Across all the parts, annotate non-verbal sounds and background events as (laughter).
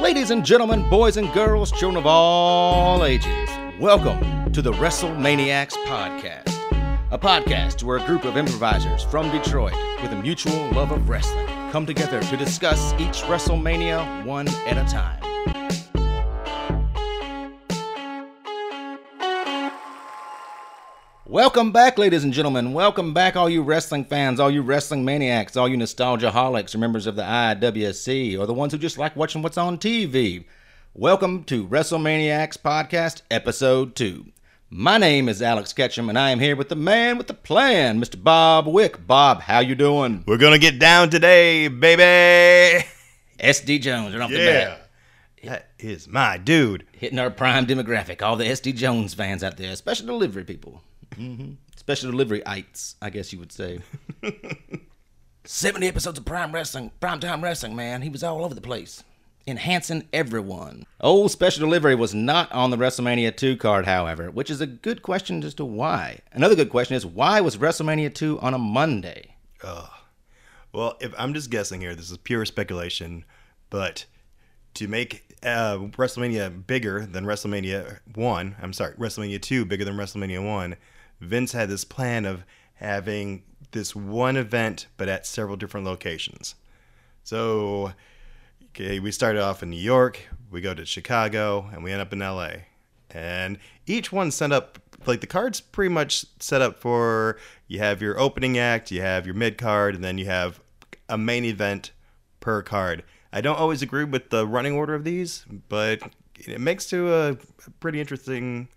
Ladies and gentlemen, boys and girls, children of all ages, welcome to the WrestleManiacs Podcast. A podcast where a group of improvisers from Detroit with a mutual love of wrestling come together to discuss each WrestleMania one at a time. Welcome back, ladies and gentlemen. Welcome back, all you wrestling fans, all you wrestling maniacs, all you nostalgia holics, or members of the IWC, or the ones who just like watching what's on TV. Welcome to WrestleManiacs Podcast, Episode 2. My name is Alex Ketchum, and I am here with the man with the plan, Mr. Bob Wick. Bob, how you doing? We're gonna get down today, baby. (laughs) SD Jones, right off the Yeah, bat. that is my dude. Hitting our prime demographic, all the SD Jones fans out there, special delivery people. Hmm Special delivery ites, I guess you would say. (laughs) 70 episodes of Prime Wrestling, Prime Time Wrestling, man. He was all over the place, enhancing everyone. Old Special Delivery was not on the WrestleMania 2 card, however, which is a good question as to why. Another good question is why was WrestleMania 2 on a Monday? Well, if I'm just guessing here, this is pure speculation, but to make uh, WrestleMania bigger than WrestleMania one, I'm sorry, WrestleMania two bigger than WrestleMania one, Vince had this plan of having this one event, but at several different locations. So, okay, we started off in New York, we go to Chicago, and we end up in LA. And each one set up, like the card's pretty much set up for you have your opening act, you have your mid card, and then you have a main event per card. I don't always agree with the running order of these, but it makes to a pretty interesting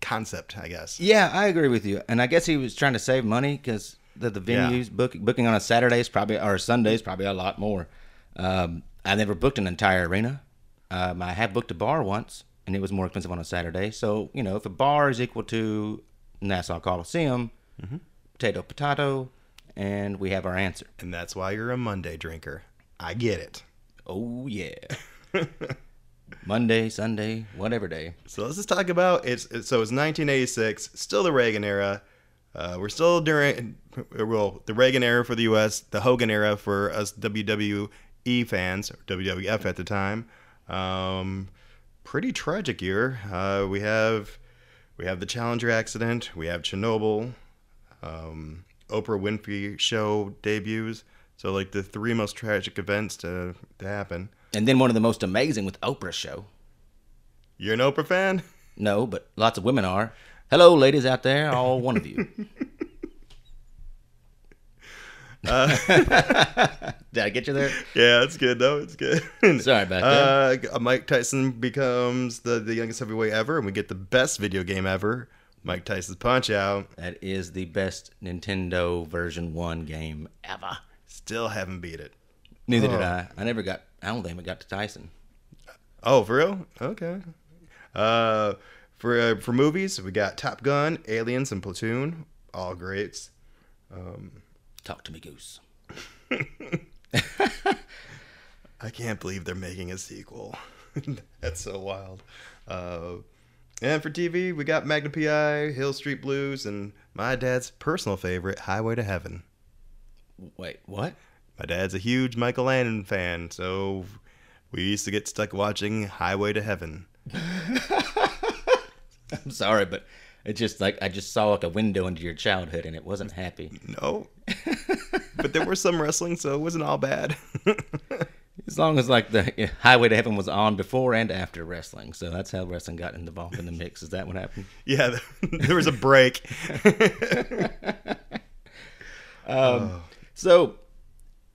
concept, I guess. Yeah, I agree with you. And I guess he was trying to save money because the, the Yeah. venues book, booking on a Saturday is probably or Sunday is probably a lot more. Um, I never booked an entire arena. Um, I have booked a bar once, and it was more expensive on a Saturday. So you know, if a bar is equal to Nassau Coliseum, potato potato, and we have our answer. And that's why you're a Monday drinker. I get it. Oh yeah. (laughs) Monday, Sunday, whatever day. So let's just talk about it's, so it's 1986, still the Reagan era. Uh, we're still during well the Reagan era for the U.S., the Hogan era for us WWE fans or WWF at the time. Um, pretty tragic year. Uh, we have we have the Challenger accident. We have Chernobyl. Um, Oprah Winfrey show debuts. So like the three most tragic events to, to happen. And then one of the most amazing with Oprah's show. You're an Oprah fan? No, but lots of women are. Hello, ladies out there, all one of you. Uh, (laughs) (laughs) Did I get you there? Yeah, it's good though. It's good. (laughs) Sorry about Uh, Mike Tyson becomes the, the youngest heavyweight ever, and we get the best video game ever, Mike Tyson's Punch Out. That is the best Nintendo version 1 game ever. Still haven't beat it. Neither did Oh. I. I never got, I don't think I got to Tyson. Oh, for real? Okay. Uh, for uh, for movies, we got Top Gun, Aliens, and Platoon. All greats. Talk to me, Goose. (laughs) I can't believe they're making a sequel. (laughs) That's so wild. Uh, and for TV, we got Magnum PI, Hill Street Blues, and my dad's personal favorite, Highway to Heaven. Wait, what? My dad's a huge Michael Landon fan, so we used to get stuck watching Highway to Heaven. (laughs) I'm sorry, but it's just like, I just saw like a window into your childhood and it wasn't happy. No. (laughs) but there was some wrestling, so it wasn't all bad. (laughs) As long as like the Highway to Heaven was on before and after wrestling. So that's how wrestling got involved in the mix. Is that what happened? yeah, there was a break. Um, oh. So,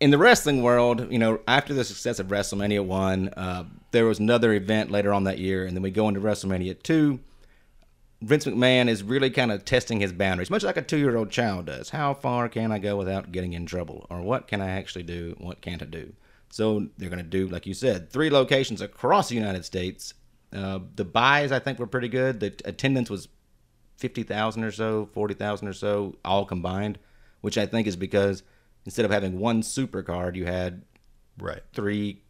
in the wrestling world, you know, after the success of WrestleMania 1, uh, there was another event later on that year, and then we go into WrestleMania 2. Vince McMahon is really kind of testing his boundaries, much like a two year old child does. How far can I go without getting in trouble? Or what can I actually do? What can't I do? So, they're going to do, like you said, three locations across the United States. Uh, the buys, I think, were pretty good. The attendance was 50,000 or so, 40,000 or so, all combined, which I think is because instead of having one super card, you had right. three.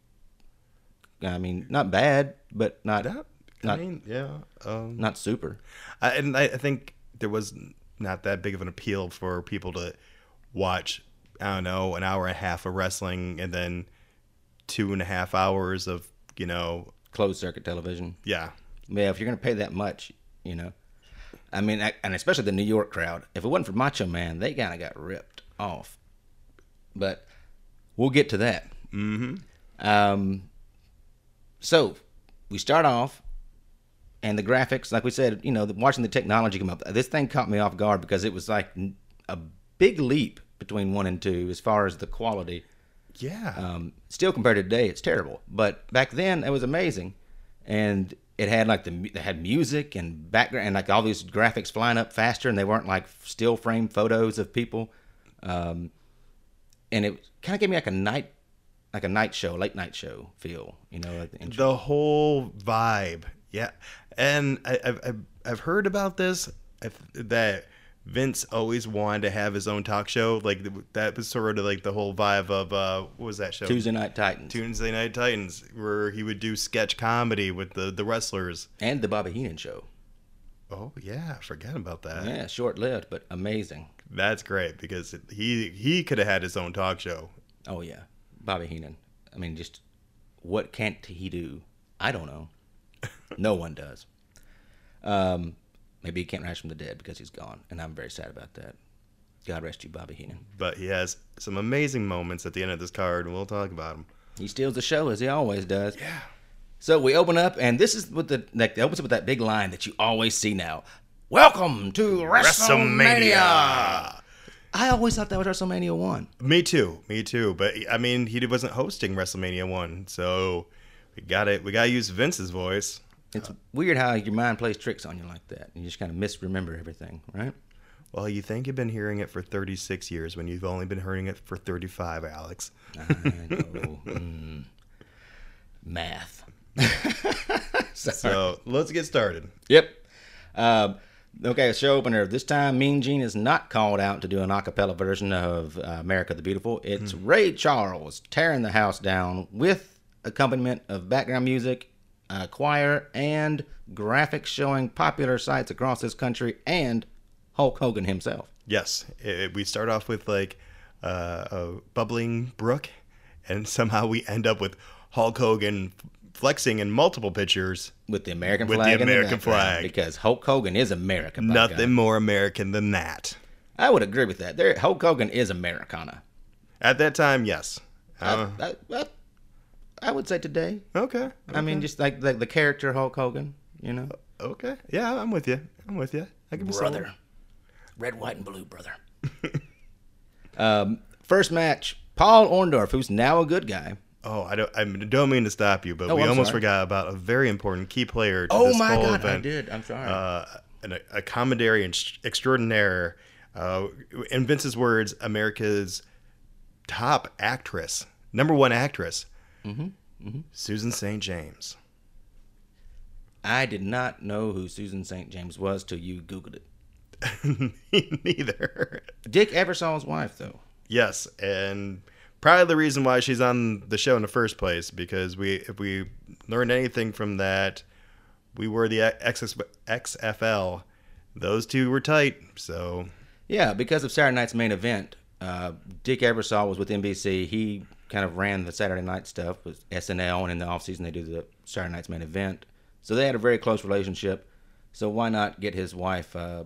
I mean, not bad, but not That, I not mean, yeah. Um, not super. I, and I, I think there was not that big of an appeal for people to watch, I don't know, an hour and a half of wrestling and then two and a half hours of you know, Closed circuit television. yeah, Yeah, if you're going to pay that much, you know. I mean, I- and especially the New York crowd. If it wasn't for Macho Man, they kind of got ripped off. But we'll get to that. Mm-hmm. Um, so we start off, and the graphics, like we said, you know, watching the technology come up. This thing caught me off guard because it was like a big leap between one and two as far as the quality. yeah. Um, still compared to today, it's terrible. But back then, it was amazing, and it had like the they had music and background and like all these graphics flying up faster, and they weren't like still frame photos of people. Um, and it kind of gave me like a night, like a night show, late night show feel. You know, like the the whole vibe. Yeah, and I, I've, I've heard about this that Vince always wanted to have his own talk show. Like that was sort of like the whole vibe of uh, what was that show? Tuesday Night Titans Tuesday Night Titans, where he would do sketch comedy with the the wrestlers. and the Bobby Heenan show. Oh yeah, I forgot about that. Yeah, short lived but amazing. That's great because he he could have had his own talk show. Oh yeah, Bobby Heenan. I mean, just what can't he do? I don't know. (laughs) no one does. Um, maybe he can't rise from the dead because he's gone, and I'm very sad about that. God rest you, Bobby Heenan. But he has some amazing moments at the end of this card, and we'll talk about them. He steals the show as he always does. Yeah. So we open up, and this is what the like. It opens up with that big line that you always see now. Welcome to WrestleMania. I always thought that was WrestleMania one. Me too. Me too. But I mean, he wasn't hosting WrestleMania one, so we got it. We got to use Vince's voice. It's weird how your mind plays tricks on you like that. You just kind of misremember everything, right? Well, you think you've been hearing it for 36 years when you've only been hearing it for 35, Alex. I know. Mm. Math. (laughs) So let's get started. Yep. Um, okay, a show opener. This time, Mean Gene is not called out to do an a cappella version of uh, America the Beautiful. It's Ray Charles tearing the house down with accompaniment of background music, uh, choir, and graphics showing popular sites across this country and Hulk Hogan himself. Yes, it, we start off with like uh, a bubbling brook, and (laughs) somehow we end up with Hulk Hogan flexing in multiple pictures. With the American flag, With the flag American background, flag. because Hulk Hogan is American. Nothing God. more American than that. I would agree with that. There, Hulk Hogan is Americana. At that time, yes. Uh, I, I, I, would say today. okay. I mean, just like the, the character Hulk Hogan, you know, Okay. Yeah, I'm with you. I'm with you. I can be sold. brother, red, white, and blue, brother. (laughs) um, first match: Paul Orndorff, who's now a good guy. Oh, I don't. I don't mean to stop you, but Oh, we I'm almost sorry. forgot about a very important key player to Oh this my whole God, I did. I'm sorry. Uh, an, a commentary ex- extraordinaire. Uh, in Vince's words, America's top actress, number one actress, Mm-hmm. Susan St. James. I did not know who Susan St. James was till you Googled it. (laughs) Neither. Dick Ebersol's wife, though. Yes, and probably the reason why she's on the show in the first place because we, if we learned anything from that, we were the X- XFL. Those two were tight, so Yeah, because of Saturday night's main event, uh, Dick Ebersol was with NBC. He kind of ran the Saturday night stuff with SNL, and in the off season they do the Saturday night's main event. So they had a very close relationship. So why not get his wife uh,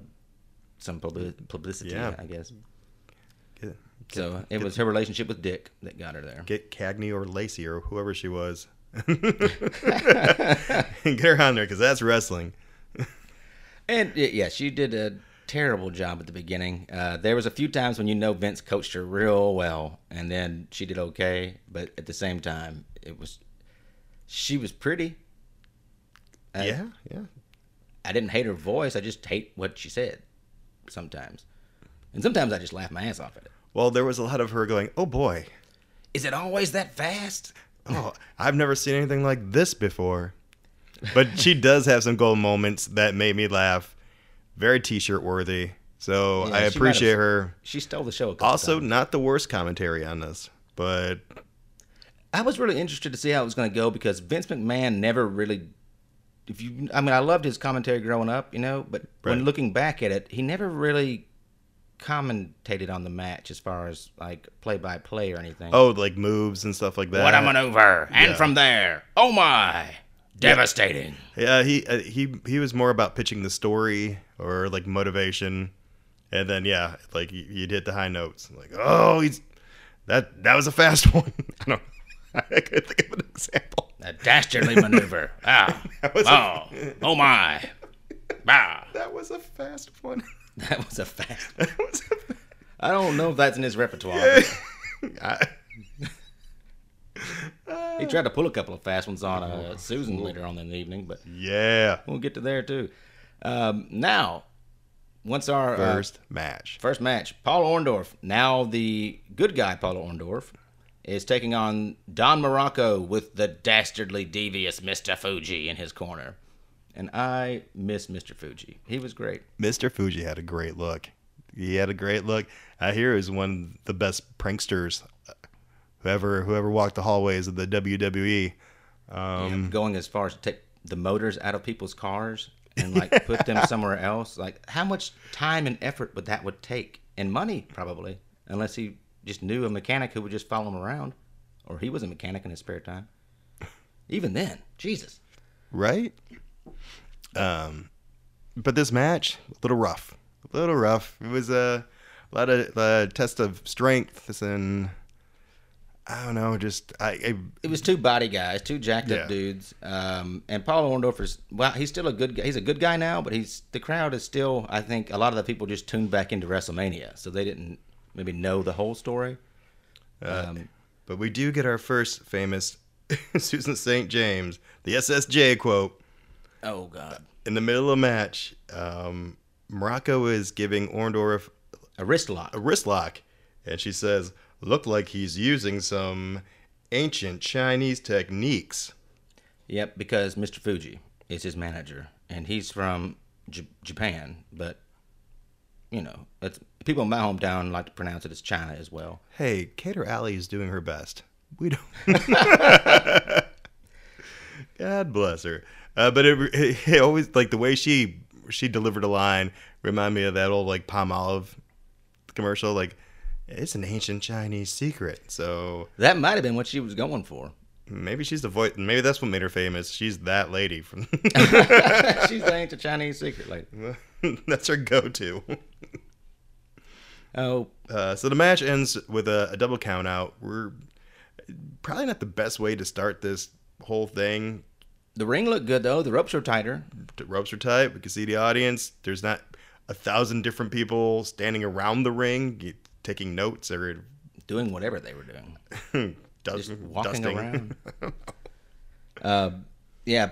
some publicity? Yeah. I guess. Get, So it was her relationship with Dick that got her there. get Cagney or Lacey or whoever she was. (laughs) (laughs) get her on there because that's wrestling. And yeah, she did a terrible job at the beginning. Uh, there was a few times when you know Vince coached her real well, and then she did okay. But at the same time, it was she was pretty. Yeah, yeah. I didn't hate her voice. I just hate what she said sometimes, and sometimes I just laugh my ass off at it. Well, there was a lot of her going, "Oh boy, Is it always that fast? oh, I've never seen anything like this before." But she does have some gold moments that made me laugh. Very t-shirt worthy. So Yeah, I appreciate have- her. She stole the show. A couple Also, times. not the worst commentary on this, but I was really interested to see how it was going to go because Vince McMahon never really. If you, I mean, I loved his commentary growing up, you know, but when looking back at it, he never really commentated on the match as far as like play by play or anything. Oh, like moves and stuff like that. what a maneuver! And Yeah. from there, oh my, devastating. Yeah, he uh, he he was more about pitching the story or like motivation, and then yeah, like you'd hit the high notes. Like, oh, he's that that was a fast (laughs) one. I don't. Know. (laughs) I could think of an example. A dastardly (laughs) maneuver. Ah, oh, a, oh my, ah. that was a fast one. (laughs) That was a fast. (laughs) That was a I don't know if that's in his repertoire. fa- (laughs) I, He tried to pull a couple of fast ones on uh, Susan later on in the evening, but yeah. we'll get to there too. Um, now, once our uh, First match. first match, Paul Orndorff, now the good guy Paul Orndorff, is taking on Don Muraco with the dastardly devious Mr. Fuji in his corner. And I miss Mr. Fuji. He was great. Mr. Fuji had a great look. He had a great look. I hear he was one of the best pranksters uh, whoever whoever walked the hallways of the WWE. Um, going as far as to take the motors out of people's cars and like (laughs) put them somewhere else. Like how much time and effort would that would take, and money probably, unless he just knew a mechanic who would just follow him around, or he was a mechanic in his spare time. Even then, Jesus. right? Um, but this match, a little rough, a little rough. It was a lot of uh, test of strength and I don't know, just I, I It was two body guys, two jacked Yeah. up dudes. Um, and Paul Orndorff is well, he's still a good guy. He's a good guy now, but he's the crowd is still. I think a lot of the people just tuned back into WrestleMania, so they didn't maybe know the whole story. Um, But we do get our first famous (laughs) Susan St. James, the SSJ quote. Oh God, In the middle of a match, um, Muraco is giving Orndorff a wrist lock. a wrist lock, and she says, "Look like he's using some ancient Chinese techniques." Yep, because Mr. Fuji is his manager, and he's from J- Japan. But you know, it's, people in my hometown like to pronounce it as China as well. Hey, Kate & Allie is doing her best. We don't. (laughs) (laughs) God bless her. Uh, but it, it, (laughs) it always like the way she she delivered a line remind me of that old like Palmolive commercial. Like it's an ancient Chinese secret. So That might have been what she was going for. maybe she's the voice. Maybe that's what made her famous. She's that lady from. (laughs) (laughs) She's the ancient Chinese secret lady. that's her go-to. Oh, Uh, so the match ends with a, a double count out. We're probably not the best way to start this whole thing. The ring looked good though. The ropes were tighter. The ropes are tight. We can see the audience. There's not a thousand different people standing around the ring taking notes or doing whatever they were doing, (laughs) dust, just walking dusting. around. (laughs) uh, yeah,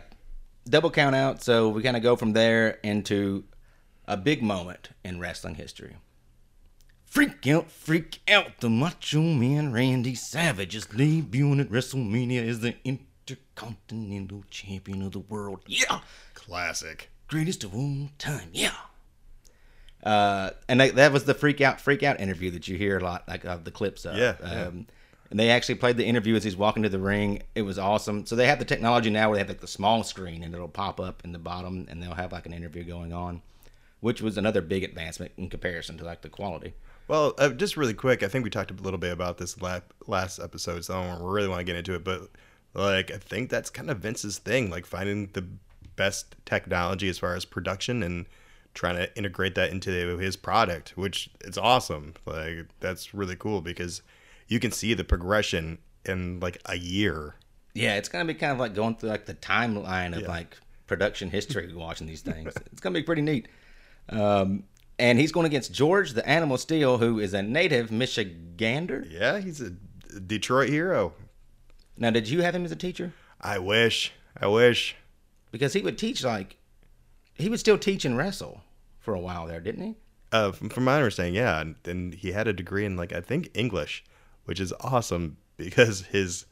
double count out. So we kind of go from there into a big moment in wrestling history. Freak out, freak out! The Macho Man Randy Savage is debuting at WrestleMania as the Intercontinental Champion of the world. Yeah, Classic. greatest of all time. Yeah. Uh, and that, that was the freak out, freak out interview that you hear a lot, like of the clips of. Yeah, yeah. Um, and they actually played the interview as he's walking to the ring. It was awesome. So they have the technology now where they have like the small screen and it'll pop up in the bottom, and they'll have like an interview going on, which was another big advancement in comparison to like the quality. Well, uh, just really quick, I think we talked a little bit about this la- last episode, so I don't really want to get into it. But like, I think that's kind of Vince's thing, like finding the best technology as far as production and trying to integrate that into his product, which is awesome. Like, that's really cool because you can see the progression in like a year. Yeah, it's gonna be kind of like going through like the timeline of Yeah. like production history (laughs) watching these things. It's gonna be pretty neat. Um, and he's going against George the Animal Steele, who is a native Michigander. Yeah, he's a Detroit hero. Now, did you have him as a teacher? I wish. I wish. Because he would teach like he would still teach and wrestle for a while there, didn't he? Uh, from, from my understanding, yeah, and, and he had a degree in like I think English, which is awesome because his,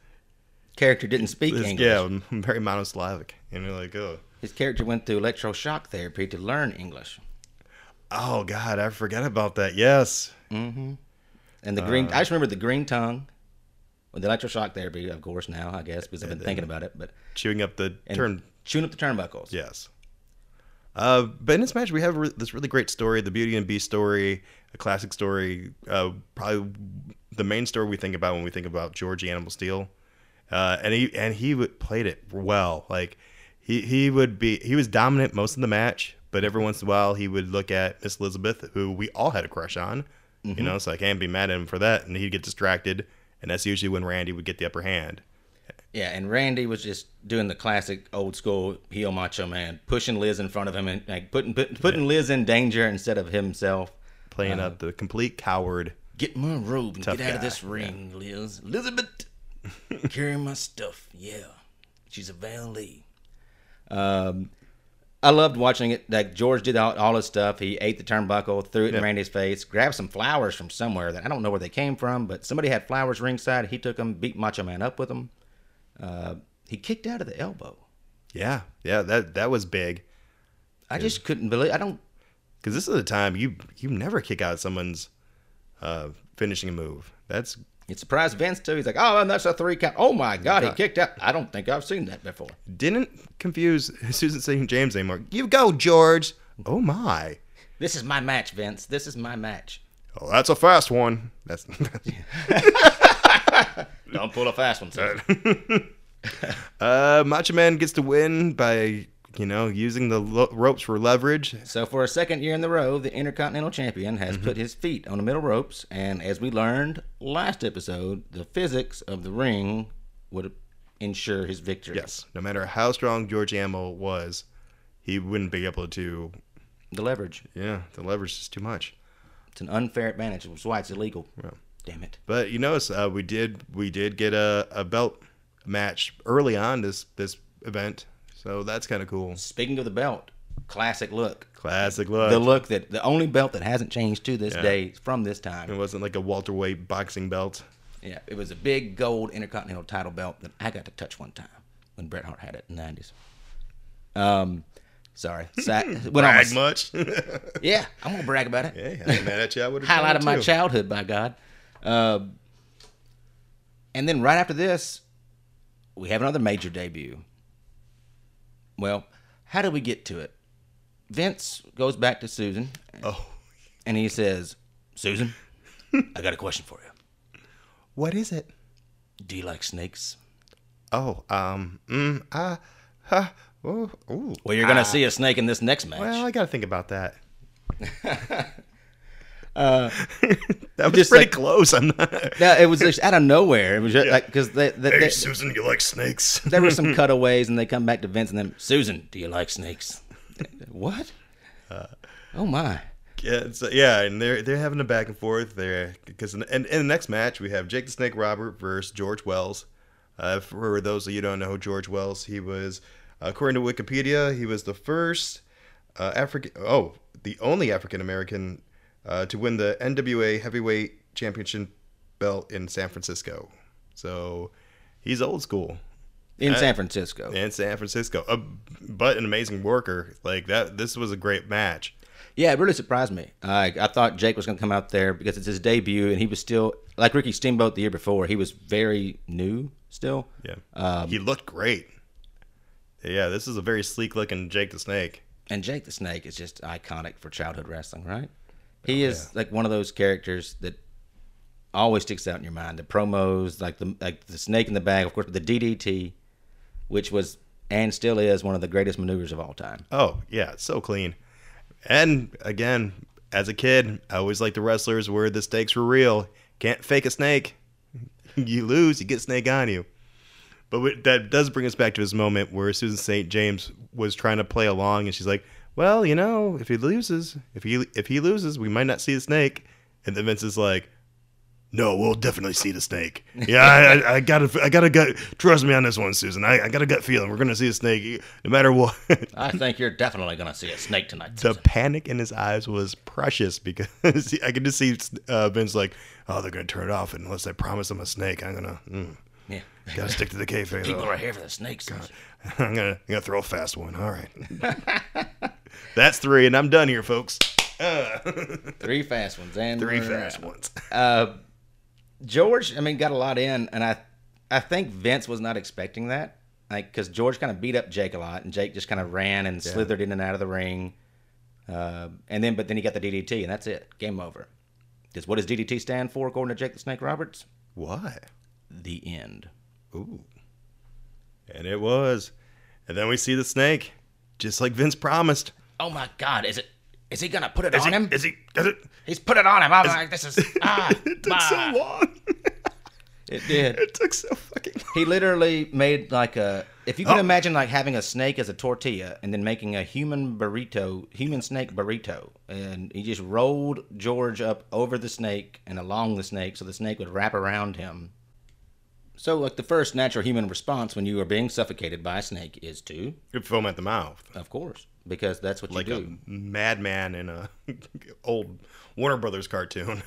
Character didn't speak his English. yeah, (laughs) very monosyllabic, and you're like, oh, His character went through electroshock therapy to learn English. oh God, I forgot about that. Yes, And the green, I just remember the green tongue with the electroshock therapy, of course. Now I guess because I've been thinking about it, but chewing up the turn. chewing up the turnbuckles. Yes. Uh, but in this match, we have re- this really great story, the Beauty and Beast story, a classic story. Uh, probably the main story we think about when we think about Georgie Animal Steele. Uh, and he and he would played it well. Like he he would be he was dominant most of the match, but every once in a while he would look at Miss Elizabeth, who we all had a crush on. You know, so I can't be mad at him for that. And he'd get distracted, and that's usually when Randy would get the upper hand. Yeah, and Randy was just doing the classic old school heel macho man, pushing Liz in front of him and like putting put, putting Liz in danger instead of himself. Playing up the complete coward. Get my robe and get out of this ring, Liz. Elizabeth, (laughs) carry my stuff. Yeah, she's a valet. Um, I loved watching it. Like George did all, all his stuff. He ate the turnbuckle, threw it in Yeah. Randy's face, grabbed some flowers from somewhere that I don't know where they came from, but somebody had flowers ringside. He took them, beat Macho Man up with them. Uh, he kicked out of the elbow. Yeah, yeah, that that was big. I just couldn't believe. I don't. Because this is the time you you never kick out someone's uh, finishing move. That's It surprised Vince too. He's like, "Oh, and that's a three count." Oh my God, he kicked out. I don't think I've seen that before. didn't confuse (laughs) Susan St. James anymore. You go, George. Oh my. This is my match, Vince. This is my match. Oh, that's a fast one. That's (laughs) Don't pull a fast one, sir. (laughs) uh, Macho Man gets to win by you know using the lo- ropes for leverage. So for a second year in the row, the Intercontinental Champion has Mm-hmm. put his feet on the middle ropes, and as we learned last episode, the physics of the ring would ensure his victory. Yes, no matter how strong George Amel was, he wouldn't be able to. the leverage. Yeah, the leverage is too much. It's an unfair advantage. That's why it's illegal. Damn it. But you notice uh, we did we did get a, a belt match early on this this event, so that's kind of cool. Speaking of the belt, classic look. Classic look. The look that the only belt that hasn't changed to this Yeah. day from this time. It wasn't like a Walter welterweight boxing belt. Yeah, it was a big gold Intercontinental title belt that I got to touch one time when Bret Hart had it in the nineties. Um, sorry, (laughs) Sa- on my- Brag much? (laughs) Yeah, I'm gonna brag about it. I ain't mad at you. I would Highlight of my childhood, by God. Uh, and then right after this, we have another major debut. Well, how do we get to it? Vince goes back to Susan Oh, and he says, "Susan, I got a question for you. what is it? Do you like snakes?" Oh, um, mm, ah, ha, oh, ooh. Well, you're gonna ah. see a snake in this next match. Well, I gotta think about that. (laughs) (laughs) that was just pretty like- close. I'm not. (laughs) No, it was just out of nowhere. It was just like because they, they, they- Susan, you like snakes? (laughs) there were some cutaways, and they come back to Vince and then Susan, do you like snakes? what? oh my! Yeah, so, yeah, and they're they're having a back and forth there because in, in, in the next match we have Jake the Snake Robert versus George Wells. Uh, for those of you who don't know George Wells, he was according to Wikipedia, he was the first uh, African oh the only African American uh, to win the NWA Heavyweight Championship belt in San Francisco. So he's old school In San Francisco. in San Francisco, uh, but an amazing worker. Like that, this was a great match. Yeah, it really surprised me. I I thought Jake was going to come out there because it's his debut, and he was still like Ricky Steamboat the year before. He was very new still. Yeah. Um, he looked great. Yeah, this is a very sleek looking Jake the Snake. And Jake the Snake is just iconic for childhood wrestling, right? He is like one of those characters that always sticks out in your mind. The promos, like the like the snake in the bag, of course, the DDT, which was and still is one of the greatest maneuvers of all time. Oh, yeah, so clean. And again, as a kid, I always liked the wrestlers where the stakes were real. Can't fake a snake. (laughs) you lose, you get snake on you. But that does bring us back to this moment where Susan St. James was trying to play along, and she's like, "Well, you know, if he loses, if he if he loses, we might not see the snake." And then Vince is like, "No, we'll definitely see the snake. Yeah, I, I, I gotta, I gotta gut. Trust me on this one, Susan. I, I got a gut feeling we're gonna see a snake, no matter what." (laughs) I think you're definitely going to see a snake tonight. the panic in his eyes was precious because (laughs) I could just see uh, Vince like, "Oh, they're gonna turn it off unless I promise them a snake. I'm gonna." Mm. yeah. Gotta stick to the kayfabe. (laughs) People though. are here for the snakes. Susan. I'm gonna, I'm gonna throw a fast one. All right. That's three, and I'm done here, folks. Uh, (laughs) Three fast ones and 3 fast out. ones. Uh, George, I mean, got a lot in, and I, I think Vince was not expecting that. like because George kind of beat up Jake a lot, and Jake just kind of ran and slithered in and out of the ring. Uh, and then, but then he got the DDT, and that's it. Game over. Because what does DDT stand for, according to Jake the Snake Roberts? What? The end. Ooh. And it was. And then we see the snake, just like Vince promised. Oh my God! Is it? Is he gonna put it Is on he? him? Is he? Is it? He's put it on him. I'm like, this is (laughs) ah. it took so long. It did. it took so fucking long. He literally made like a. If you can Oh. imagine like having a snake as a tortilla and then making a human burrito, human snake burrito, and he just rolled George up over the snake and along the snake so the snake would wrap around him. So, like the first natural human response when you are being suffocated by a snake is to, Good foam at the mouth. of course, because that's what Like you a do. madman in a (laughs) old Warner Brothers cartoon.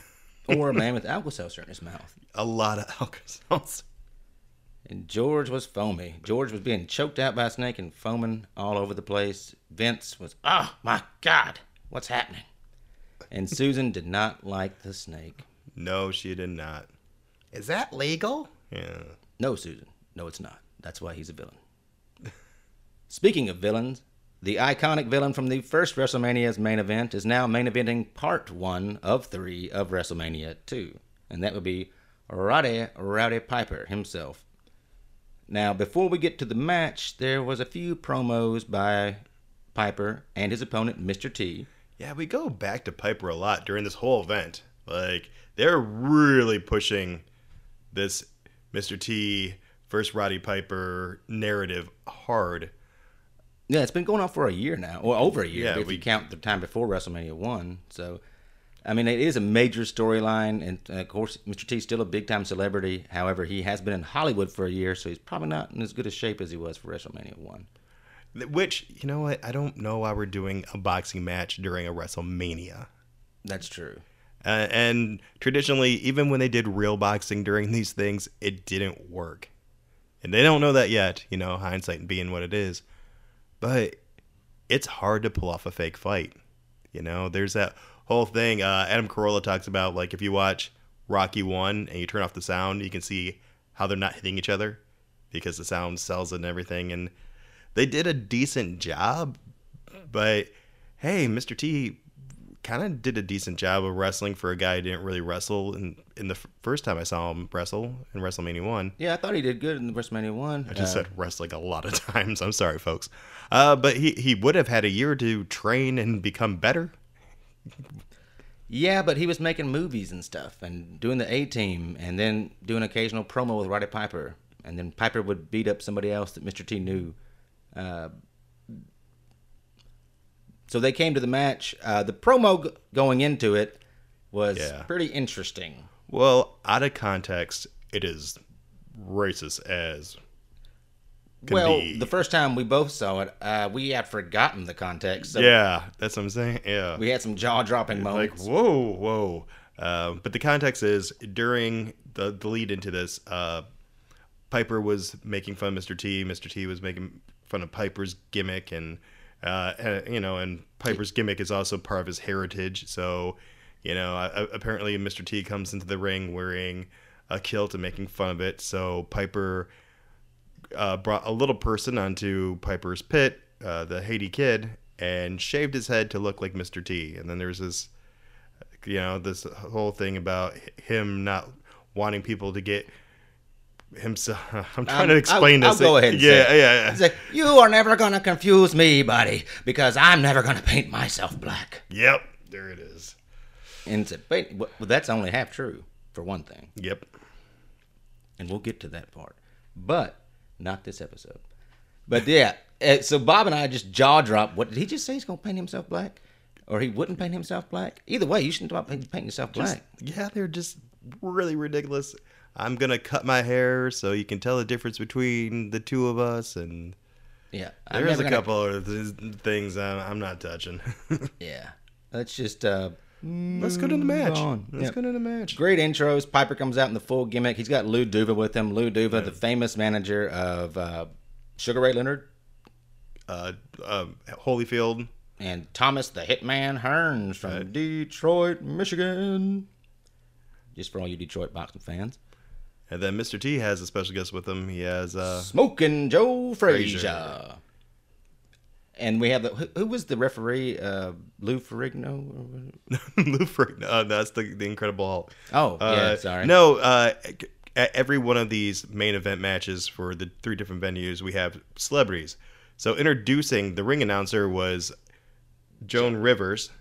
or a (laughs) man with Alka-Seltzer in his mouth. A lot of alcohols. And George was foamy. George was being choked out by a snake and foaming all over the place. Vince was, oh my God, what's happening? And Susan did not like the snake. No, she did not. Is that legal? Yeah. No, Susan. No, it's not. That's why he's a villain. (laughs) Speaking of villains, the iconic villain from the first WrestleMania's main event is now main eventing part one of three of WrestleMania 2. And that would be Roddy Rowdy Piper himself. Now, before we get to the match, there was a few promos by Piper and his opponent, Mr. T. Yeah, we go back to Piper a lot during this whole event. Like, they're really pushing this Mr. T versus Roddy Piper narrative hard. Yeah, it's been going on for a year now, or over a year Yeah, if we- you count the time before WrestleMania one. So, I mean, it is a major storyline, and of course, Mr. T's still a big time celebrity. However, he has been in Hollywood for a year, so he's probably not in as good a shape as he was for WrestleMania one. Which, you know what? I don't know why we're doing a boxing match during a WrestleMania. That's true. Uh, and traditionally, even when they did real boxing during these things, it didn't work. And they don't know that yet, you know, hindsight being what it is. But it's hard to pull off a fake fight. You know, there's that whole thing uh, Adam Carolla talks about, like if you watch Rocky 1 and you turn off the sound, you can see how they're not hitting each other because the sound sells and everything. And they did a decent job, but hey, Mr. T kind of did a decent job of wrestling for a guy who didn't really wrestle in, in the f- first time I saw him wrestle in WrestleMania 1. Yeah, I thought he did good in WrestleMania one. I just Uh, said wrestling a lot of (laughs) times. I'm sorry, folks. Uh, but he, he would have had a year to train and become better. Yeah, but he was making movies and stuff and doing the A team and then doing occasional promo with Roddy Piper. And then Piper would beat up somebody else that Mr. T knew. Uh, so they came to the match. Uh, the promo g- going into it was Yeah. pretty interesting. Well, out of context, it is racist as can well, be. the first time we both saw it, uh, we had forgotten the context. So yeah, that's what I'm saying. Yeah. we had some jaw dropping moments. like moments. whoa whoa um, but the context is during the, the lead into this uh, piper was making fun of mr t mr t was making fun of piper's gimmick and uh, you know and piper's gimmick is also part of his heritage so you know apparently mr t comes into the ring wearing a kilt and making fun of it so piper uh, brought a little person onto Piper's pit, uh, the Haiti kid, and shaved his head to look like Mr. T. And then there's this, you know, this whole thing about him not wanting people to get himself. (laughs) I'm trying Um, to explain I'll, this. I'll go ahead yeah, say yeah, yeah. Like, you are never to confuse me, buddy, because I'm never to paint myself black. Yep, there it is. And wait, well, that's only half true, for one thing. Yep. And we'll get to that part. But not this episode. But yeah, uh, so Bob and I just jaw dropped. What did he just say? He's to paint himself black? Or he wouldn't paint himself black? Either way, you shouldn't paint yourself black. Yeah, they're just really ridiculous. I'm gonna cut my hair so you can tell the difference between the two of us, and yeah. There's a gonna- couple of th- things I'm, I'm not touching. (laughs) Yeah. Let's just uh, Let's go to the match. on. Let's Yep. go to the match. Great intros. Piper comes out in the full gimmick. He's got Lou Duva with him. Lou Duva, the famous manager of uh, Sugar Ray Leonard Uh, uh, Holyfield. and Thomas the Hitman Hearns from Detroit, Michigan. Just for all you Detroit boxing fans. And then Mr. T has a special guest with him. He has uh, Smoking Joe Frazier. Frazier. And we have the who, who was the referee? Uh, Lou Ferrigno. (laughs) Lou Ferrigno. Uh, that's the, the Incredible Hulk. Oh, yeah, Uh, sorry. No, uh, at every one of these main event matches for the three different venues, we have celebrities. So introducing the ring announcer was Joan Rivers,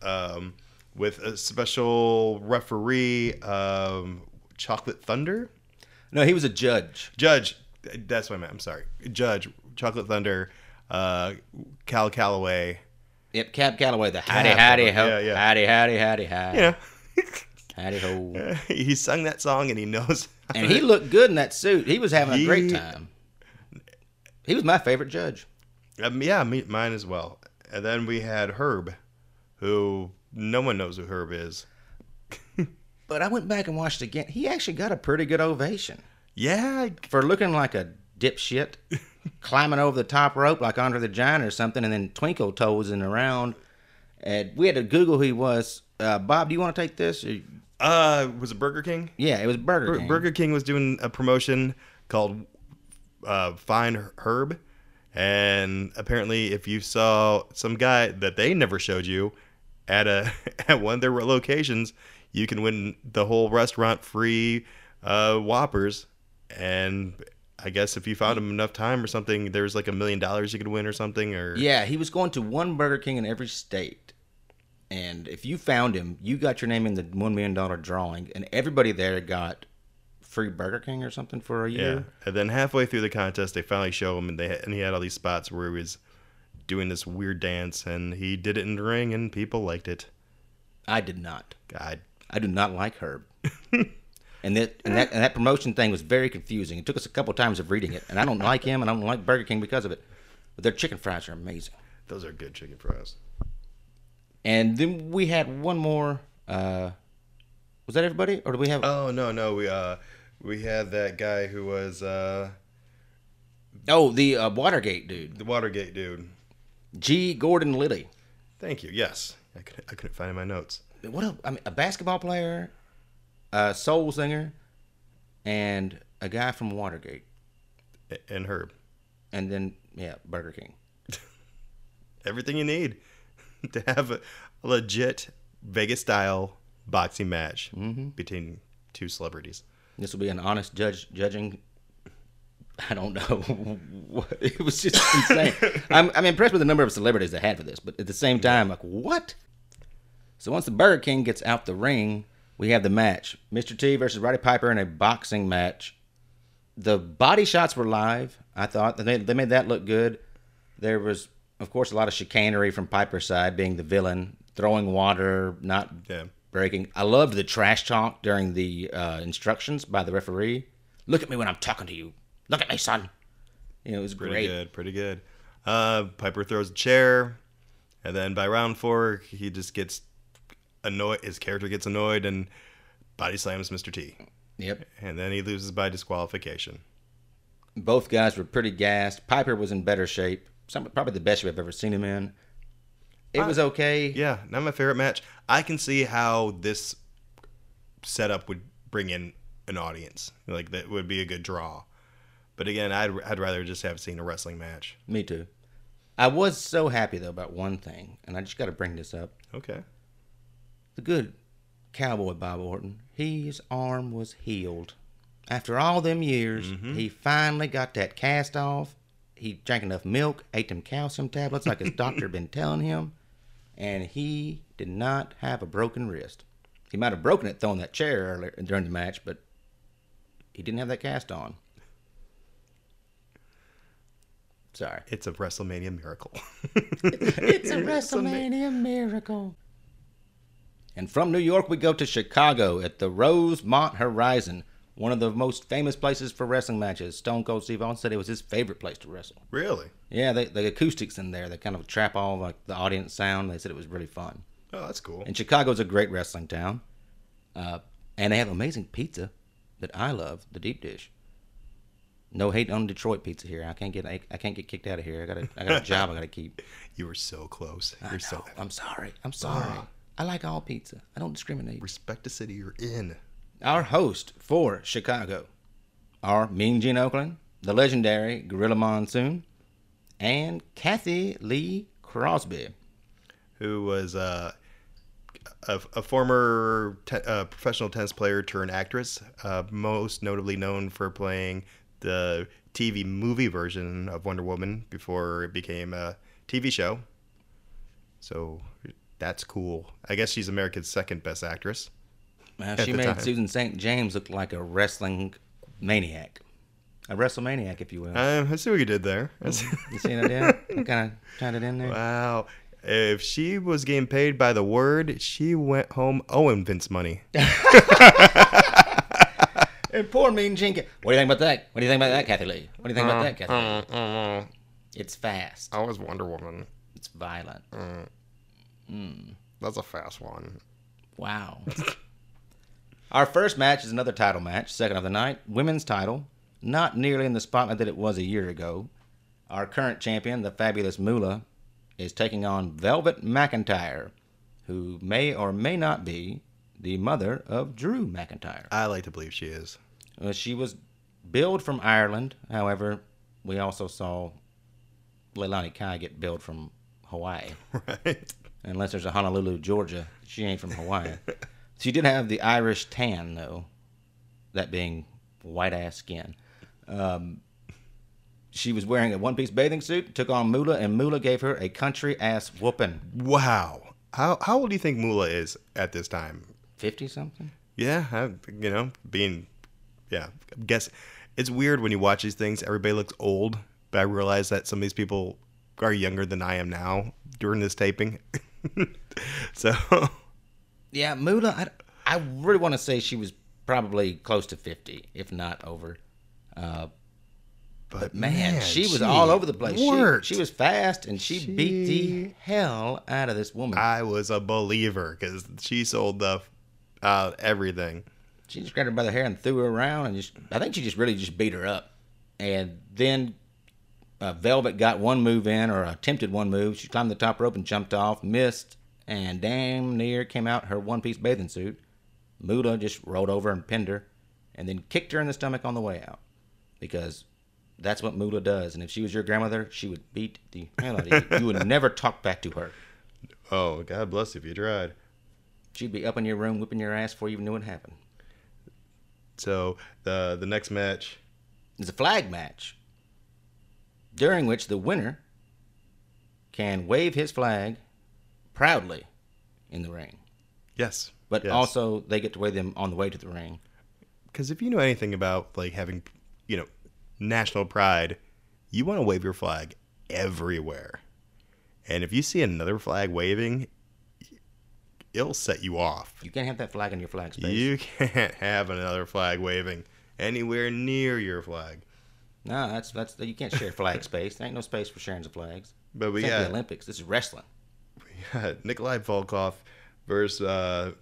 um, with a special referee, um, Chocolate Thunder. No, he was a judge. Judge, that's what I meant. I'm sorry. Judge, Chocolate Thunder, uh, Cal Calloway. Yep, Cab Calloway, the howdy Cap howdy ho, yeah, yeah. howdy howdy howdy howdy, You know, howdy ho. (laughs) he sung that song and he knows. And he looked good in that suit. He was having a great time. He was my favorite judge. Um, yeah, me, mine as well. And then we had Herb, who no one knows who Herb is. (laughs) But I went back and watched again. He actually got a pretty good ovation Yeah, for looking like a dipshit, (laughs) climbing over the top rope like Andre the Giant or something, and then twinkle toesing around. And we had to Google who he was. Uh, Bob, do you want to take this? Uh, was it Burger King? Yeah, it was Burger Bur- King. Burger King was doing a promotion called uh, Find Herb, and apparently, if you saw some guy that they never showed you at a (laughs) at one of their locations, you can win the whole restaurant free uh, Whoppers. And I guess if you found him enough time or something, there's like a million dollars you could win or something. Or Yeah, he was going to one Burger King in every state. And if you found him, you got your name in the $1 million drawing, and everybody there got free Burger King or something for a year. Yeah, and then halfway through the contest, they finally show him, and they and he had all these spots where he was doing this weird dance, and he did it in the ring, and people liked it. I did not. God, I do not like Herb. and that and that and that promotion thing was very confusing. It took us a couple times of reading it, and I don't like him, and I don't like Burger King because of it. But their chicken fries are amazing. those are good chicken fries. And then we had one more. Uh, was that everybody, or do we have? Oh no, no, we uh we had that guy who was uh oh, the uh, Watergate dude, the Watergate dude. G. Gordon Liddy. Thank you. Yes, I couldn't I couldn't find in my notes. What a, I mean, a basketball player, a soul singer, and a guy from Watergate, And Herb, and then yeah, Burger King. (laughs) everything you need (laughs) to have a legit Vegas style boxing match mm-hmm. between two celebrities. This will be an honest judge judging. I don't know. (laughs) What- it was just insane. I'm, I'm impressed with the number of celebrities they had for this, but at the same time, like what? So once the Burger King gets out the ring, we have the match: Mr. T versus Roddy Piper in a boxing match. The body shots were live. I thought they made, they made that look good. There was, of course, a lot of chicanery from Piper's side, being the villain, throwing water, not Yeah. breaking. I loved the trash talk during the uh, instructions by the referee. Look at me when I'm talking to you. Look at me, son. You know, it was Pretty great. good, pretty good. Uh, Piper throws a chair, and then by round four, he just gets annoyed. His character gets annoyed and body slams Mr. T, Yep. and then he loses by disqualification. Both guys were pretty gassed. Piper was in better shape. Some, probably the best shape I've ever seen him in. It was okay. Yeah, not my favorite match. I can see how this setup would bring in an audience. Like that would be a good draw. But again, I'd I'd rather just have seen a wrestling match. Me too. I was so happy though about one thing, and I just got to bring this up. Okay. The good cowboy Bob Orton, his arm was healed. After all them years, mm-hmm. he finally got that cast off. He drank enough milk, ate them calcium tablets like his (laughs) doctor been telling him, and he did not have a broken wrist. He might have broken it throwing that chair earlier during the match, but he didn't have that cast on. Sorry. It's a WrestleMania miracle. It's a (laughs) WrestleMania miracle. And from New York, we go to Chicago at the Rosemont Horizon, one of the most famous places for wrestling matches. Stone Cold Steve Austin said it was his favorite place to wrestle. really? Yeah, they, the acoustics in there, they kind of trap all like the audience sound. They said it was really fun. Oh, that's cool. And Chicago's a great wrestling town, uh, and they have amazing pizza that I love, the deep dish. No hate on Detroit pizza here. I can't get I, I can't get kicked out of here. I got a I got a (laughs) job I got to keep. You were so close. You're so. I'm sorry. I'm sorry. I like all pizza. I don't discriminate. respect the city you're in. Our host for Chicago are Mean Gene Okerlund, the legendary Gorilla Monsoon, and Cathy Lee Crosby. who was uh, a, a former te- uh, professional tennis player turned actress, uh, most notably known for playing the TV movie version of Wonder Woman before it became a TV show. So that's cool. I guess she's America's second best actress. Well, At she the made time. Susan St. James look like a wrestling maniac. A WrestleManiac, if you will. Uh, I see what you did there. (laughs) you see what I did? kind of tied it in there. wow. If she was getting paid by the word, she went home owing Vince money. (laughs) And poor Mean Gene. Ca- What do you think about that? What do you think about that, Cathy Lee? What do you think about that, Cathy Lee? Uh, It's fast. I was Wonder Woman. It's violent. That's a fast one. Wow. (laughs) Our first match is another title match, second of the night, women's title. Not nearly in the spotlight that it was a year ago. Our current champion, the fabulous Moolah, is taking on Velvet McIntyre, who may or may not be the mother of Drew McIntyre. I like to believe she is. Uh, she was billed from Ireland. However, we also saw Leilani Kai get billed from Hawaii. (laughs) Right. Unless there's a Honolulu, Georgia. She ain't from Hawaii. (laughs) she did have the Irish tan, though. That being white ass skin. Um, she was wearing a one piece bathing suit, took on Moolah, and Moolah gave her a country ass whooping. Wow. How how old do you think Moolah is at this time? 50 something? Yeah, I, you know, being, yeah, I guess it's weird when you watch these things. Everybody looks old, but I realize that some of these people are younger than I am now during this taping. (laughs) (laughs) so, Yeah, Moolah, I, I really want to say she was probably close to 50, if not over. Uh, but man, she was she all over the place. She, she was fast, and she, beat the hell out of this woman. I was a believer because she sold the uh, everything. She just grabbed her by the hair and threw her around, and just I think she just really just beat her up. And then uh, Velvet got one move in, or attempted one move. She climbed the top rope and jumped off, missed, and damn near came out her one piece bathing suit. Moolah just rolled over and pinned her, and then kicked her in the stomach on the way out. Because that's what Moolah does. And if she was your grandmother, she would beat the hell out of you. You would never talk back to her. Oh, God bless you if you tried. She'd be up in your room whipping your ass before you even knew it happened. So the the next match, is a flag match during which the winner can wave his flag proudly in the ring. yes, But yes. also they get to wave them on the way to the ring. because if you know anything about like having you know national pride you want to wave your flag everywhere and if you see another flag waving it'll set you off You can't have that flag in your flag space. you (laughs) can't have another flag waving anywhere near your flag No, that's that's you can't share flag space. There ain't no space for sharing the flags. but we like the Olympics. This is wrestling. we got nikolai volkov versus uh,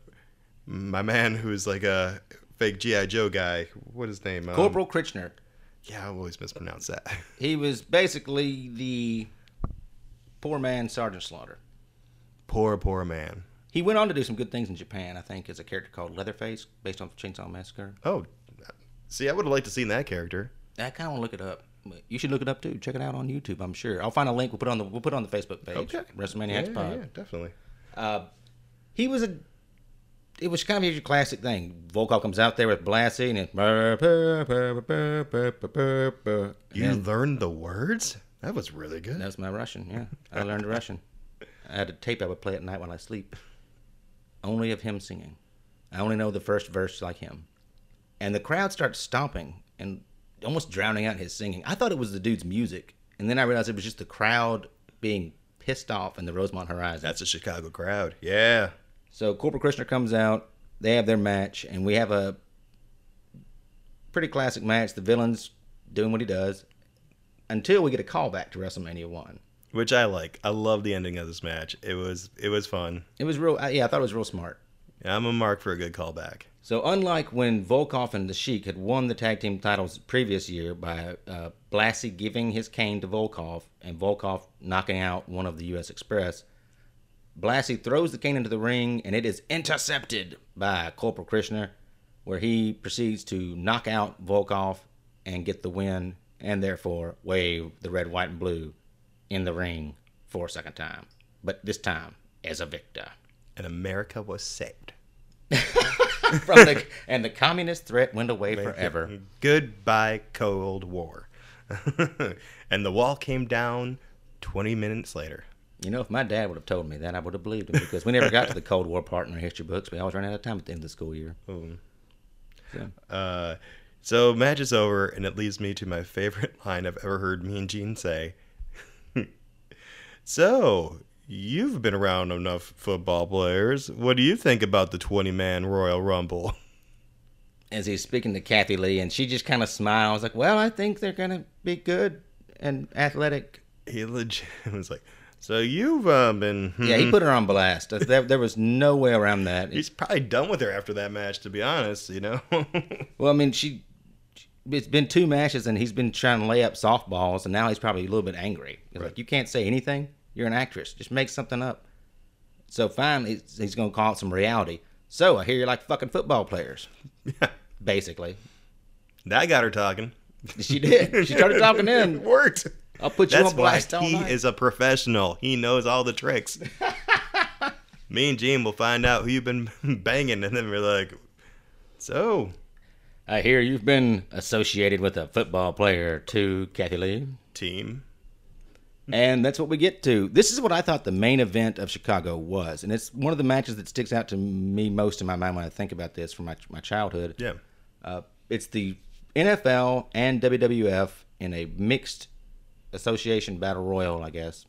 my man who's like a fake gi joe guy what is his name Um, Corporal Kritchner. yeah i always mispronounce that (laughs) He was basically the poor man Sergeant Slaughter. poor poor man He went on to do some good things in Japan, I think, as a character called Leatherface, based on Chainsaw Massacre. Oh, see, I would have liked to seen that character. I kind of want to look it up. You should look it up too. Check it out on YouTube. I'm sure. I'll find a link. We'll put it on the we'll put it on the Facebook page. Okay. WrestleMania yeah, X Pod. yeah, definitely. Uh, he was a. It was kind of your classic thing. Volkov comes out there with Blassie and. You And learned the words? That was really good. that was my Russian. Yeah, I learned Russian. I had a tape I would play at night while I sleep. Only of him singing. I only know the first verse like him. And the crowd starts stomping and almost drowning out his singing. I thought it was the dude's music, and then I realized it was just the crowd being pissed off in the Rosemont Horizon. That's a Chicago crowd. Yeah. So Corporal Krishna comes out. They have their match, and we have a pretty classic match. The villain's doing what he does until we get a callback to WrestleMania One. Which I like. I love the ending of this match. It was it was fun. It was real. Yeah, I thought it was real smart. I'm a mark for a good callback. So unlike when Volkov and the Sheik had won the tag team titles previous year by uh, Blassie giving his cane to Volkov and Volkov knocking out one of the U.S. Express, Blassie throws the cane into the ring and it is intercepted by Corporal Krishna, where he proceeds to knock out Volkov and get the win, and therefore wave the red, white, and blue in the ring for a second time, but this time as a victor. And America was saved. (laughs) (laughs) From the, and the communist threat went away forever. Goodbye, Cold War. (laughs) and the wall came down 20 minutes later. You know, if my dad would have told me that, I would have believed him because we never got to the Cold War part in our history books. We always ran out of time at the end of the school year. (laughs) Boom. So, Uh, so match is over, and it leads me to my favorite line I've ever heard me and Gene say. so, you've been around enough football players. What do you think about the 20 man Royal Rumble? as he's speaking to Cathy Lee, and she just kind of smiles, like, "Well, I think they're gonna be good and athletic." He legit (laughs) was like, So you've uh, been. Yeah, he put her on blast. There, there was no way around that. He's probably done with her after that match, to be honest, you know? (laughs) Well, I mean, she. It's been two matches, and he's been trying to lay up softballs, and now he's probably a little bit angry. He's Right. like, "You can't say anything. You're an actress. Just make something up." So finally, he's, going to call it some reality. So I hear you like fucking football players, yeah. basically. That got her talking. She did. She started talking (laughs) It worked. I'll put you That's on why blast all he night. is a professional. He knows all the tricks. (laughs) Me and Gene will find out who you've been (laughs) banging, and then we're like, so I hear you've been associated with a football player too, Cathy Lee. team. And that's what we get to. This is what I thought the main event of Chicago was. And it's one of the matches that sticks out to me most in my mind when I think about this from my, my childhood. Yeah. Uh, it's the NFL and WWF in a mixed association battle royal, I guess.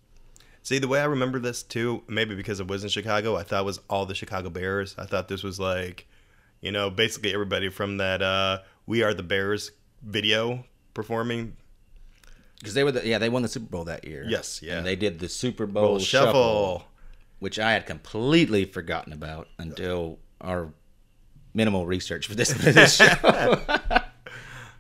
See, the way I remember this too, maybe because it was in Chicago, I thought it was all the Chicago Bears. I thought this was like, you know, basically everybody from that uh, "We Are the Bears" video performing. Because they were the, yeah, they won the Super Bowl that year. Yes, yeah. And they did the Super Bowl, Bowl shuffle, shuffle. which I had completely forgotten about until our minimal research for this, for this (laughs) show.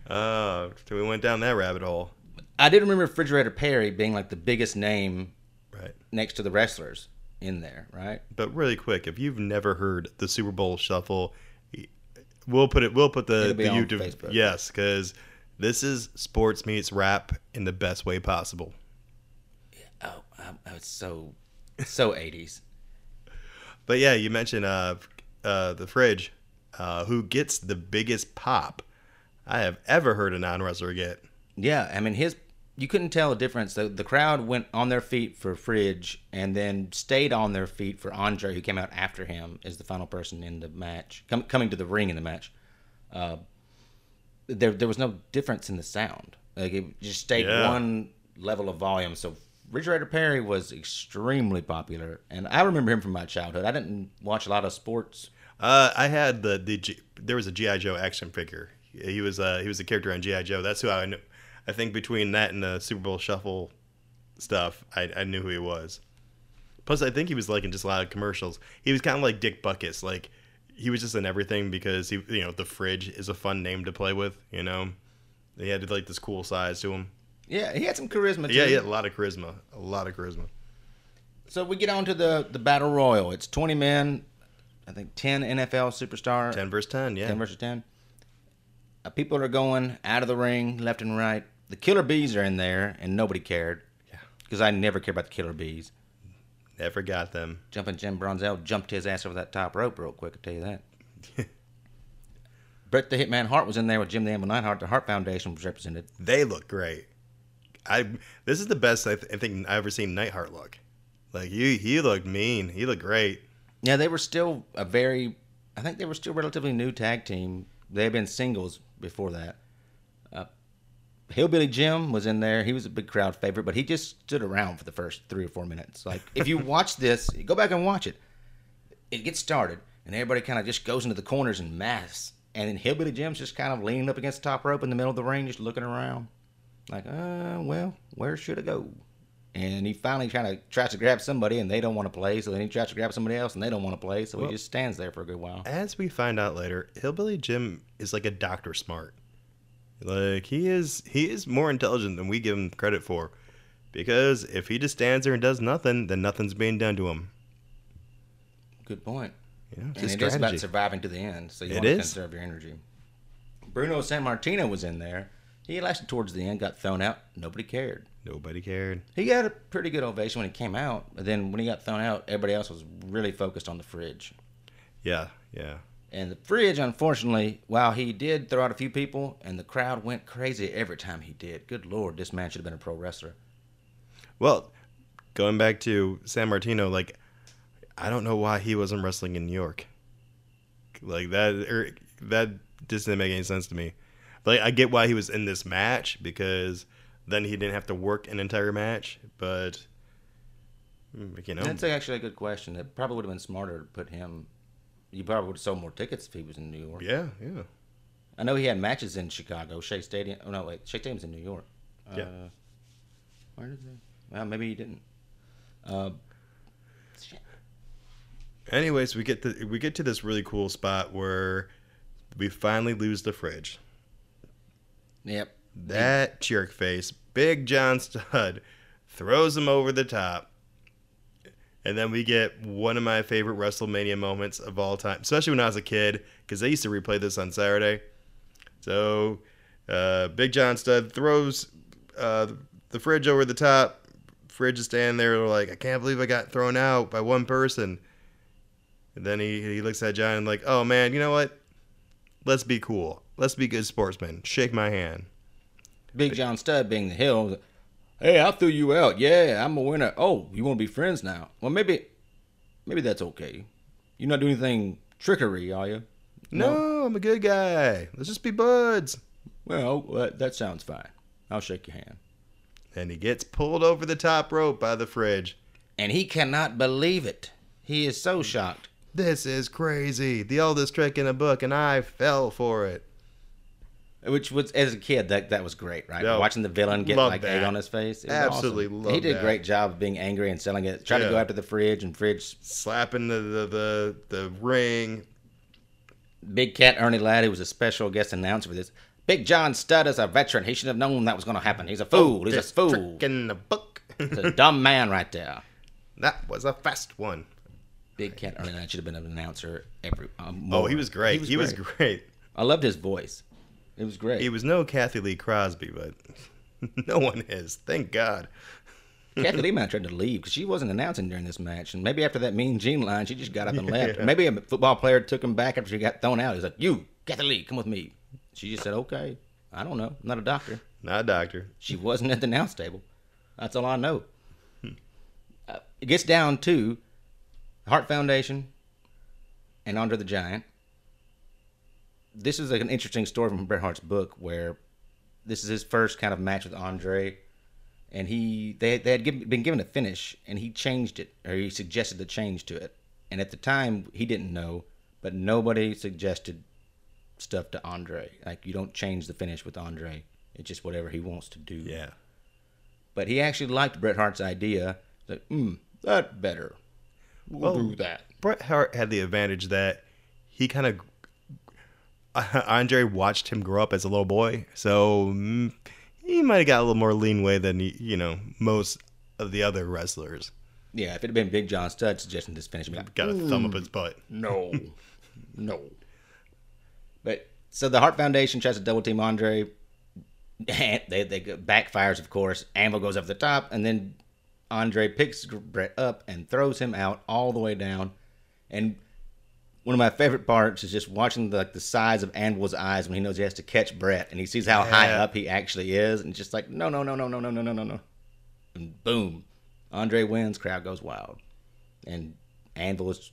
Uh, so we went down that rabbit hole. I did remember Refrigerator Perry being like the biggest name Right. next to the wrestlers in there, right? But really quick, if you've never heard the Super Bowl shuffle, we'll put it. We'll put the, the YouTube. Facebook. Yes, because this is sports meets rap in the best way possible. Oh, it's so so (laughs) 80s. But yeah, you mentioned uh, uh, the fridge, uh, who gets the biggest pop I have ever heard a non wrestler get. Yeah, I mean his you couldn't tell a difference. The, the crowd went on their feet for Fridge and then stayed on their feet for Andre, who came out after him as the final person in the match, com- coming to the ring in the match. Uh, there, there was no difference in the sound. Like it just stayed Yeah. one level of volume. So Refrigerator Perry was extremely popular, and I remember him from my childhood. I didn't watch a lot of sports. Uh, I had the the G, there was a GI Joe action figure. He was uh, he was a character on GI Joe. That's who I knew. I think between that and the Super Bowl Shuffle stuff, I, I knew who he was. Plus, I think he was like in just a lot of commercials. He was kind of like Dick Butkus. Like he was just in everything because he you know the fridge is a fun name to play with. You know, he had like this cool size to him. Yeah, he had some charisma. Too. Yeah, he had a lot of charisma. A lot of charisma. So we get on to the the battle royal. It's twenty men. I think ten NFL superstar. Ten versus ten. Yeah. 10 versus 10. Uh, people are going out of the ring left and right. The killer bees are in there, and nobody cared. Yeah. Because I never cared about the killer bees. Never got them. Jumping Jim Brunzell jumped his ass over that top rope real quick, I'll tell you that. (laughs) Bret the Hitman Hart was in there with Jim the Anvil Neidhart. The Hart Foundation was represented. They look great. I this is the best I, th- I think I've ever seen Neidhart look. Like he he looked mean. He looked great. Yeah, they were still a very, I think they were still relatively new tag team. They had been singles before that. Hillbilly Jim was in there. He was a big crowd favorite, but he just stood around for the first three or four minutes. Like, if you watch this, go back and watch it. It gets started, and everybody kind of just goes into the corners and mass. And then Hillbilly Jim's just kind of leaning up against the top rope in the middle of the ring, just looking around. Like, uh, well, where should I go? And he finally kind of tries to grab somebody, and they don't want to play. So then he tries to grab somebody else, and they don't want to play. So Well- he just stands there for a good while. As we find out later, Hillbilly Jim is like a Doctor Smart. Like he is he is more intelligent than we give him credit for. Because if he just stands there and does nothing, then nothing's being done to him. Good point. You know, it's and it is about surviving to the end. So you It want to is. conserve your energy. Bruno Sammartino was in there. He lasted towards the end, got thrown out. Nobody cared. Nobody cared. He got a pretty good ovation when he came out, but then when he got thrown out, everybody else was really focused on the fridge. Yeah, yeah. And the fridge, unfortunately, while he did throw out a few people, and the crowd went crazy every time he did. Good lord, this man should have been a pro wrestler. Well, going back to Sammartino, like I don't know why he wasn't wrestling in New York. Like that, or, that just didn't make any sense to me. Like, I get why he was in this match because then he didn't have to work an entire match. But mm, you know, That's actually a good question. It probably would have been smarter to put him. You probably would have sold more tickets if he was in New York. yeah, yeah. I know he had matches in Chicago, Shea Stadium. Oh no, wait, Shea Stadium's in New York. Yeah. Uh, where did he? Well, maybe he didn't. Uh, shit. Anyways, we get to we get to this really cool spot where we finally lose the fridge. Yep. That jerk face, Big John Studd, throws him over the top. And then we get one of my favorite WrestleMania moments of all time, especially when I was a kid, because they used to replay this on Saturday. So, uh, Big John Studd throws uh, the fridge over the top. Fridge is standing there, like, I can't believe I got thrown out by one person. And then he, he looks at John and, like, oh man, you know what? Let's be cool. Let's be good sportsmen. Shake my hand. Big John Studd being the hill. Hey, I threw you out. Yeah, I'm a winner. Oh, you want to be friends now? Well, maybe, maybe that's okay. You're not doing anything trickery, are you? No, I'm a good guy. Let's just be buds. Well, that, that sounds fine. I'll shake your hand. And he gets pulled over the top rope by the fridge. And he cannot believe it. He is so shocked. This is crazy. The oldest trick in a book, and I fell for it. Which was as a kid that that was great, right? No, Watching the villain get like that. egg on his face. Was Absolutely awesome. He did that. a great job of being angry and selling it. Tried to go after the fridge and fridge. Slapping the the, the, the ring. Big Cat Ernie Ladd, who was a special guest announcer for this. Big John Studd is a veteran. He should have known that was going to happen. He's a fool. He's a fool. in the book. He's a dumb man right there. that was a fast one. Big Cat Ernie Ladd should have been an announcer every. Um, Oh, he was great. He was, great. I loved his voice. It was great. He was no Cathy Lee Crosby, but (laughs) no one is. Thank God. Cathy Lee (laughs) might have tried to leave because she wasn't announcing during this match, and maybe after that Mean Gene line, she just got up and left. Yeah. Maybe a football player took him back after she got thrown out. He's like, "You, Cathy Lee, come with me." She just said, "Okay." I don't know. I'm not a doctor. Not a doctor. She wasn't at the announce table. That's all I know. Uh, it gets down to Hart Foundation and Andre the Giant. This is like an interesting story from Bret Hart's book where this is his first kind of match with Andre, and he they they had given, been given a finish, and he changed it or he suggested the change to it, and at the time he didn't know, but nobody suggested stuff to Andre. Like you don't change the finish with Andre. It's just whatever he wants to do. Yeah. But he actually liked Bret Hart's idea. Like, hmm, that better. We'll Well, do that. Bret Hart had the advantage that he kind of (laughs) Andre watched him grow up as a little boy, so mm, he might have got a little more leanway than you know most of the other wrestlers. Yeah, if it had been Big John Studd suggesting this finish, like, Got a thumb up his butt. no, (laughs) no. But so the Hart Foundation tries to double team Andre. And they they backfires, of course. Anvil goes up the top, and then Andre picks Bret up and throws him out all the way down. And one of my favorite parts is just watching the, like the size of Anvil's eyes when he knows he has to catch Bret, and he sees how high up he actually is, and just like no, no, no, no, no, no, no, no, no, no, and boom, Andre wins. Crowd goes wild, and Anvil is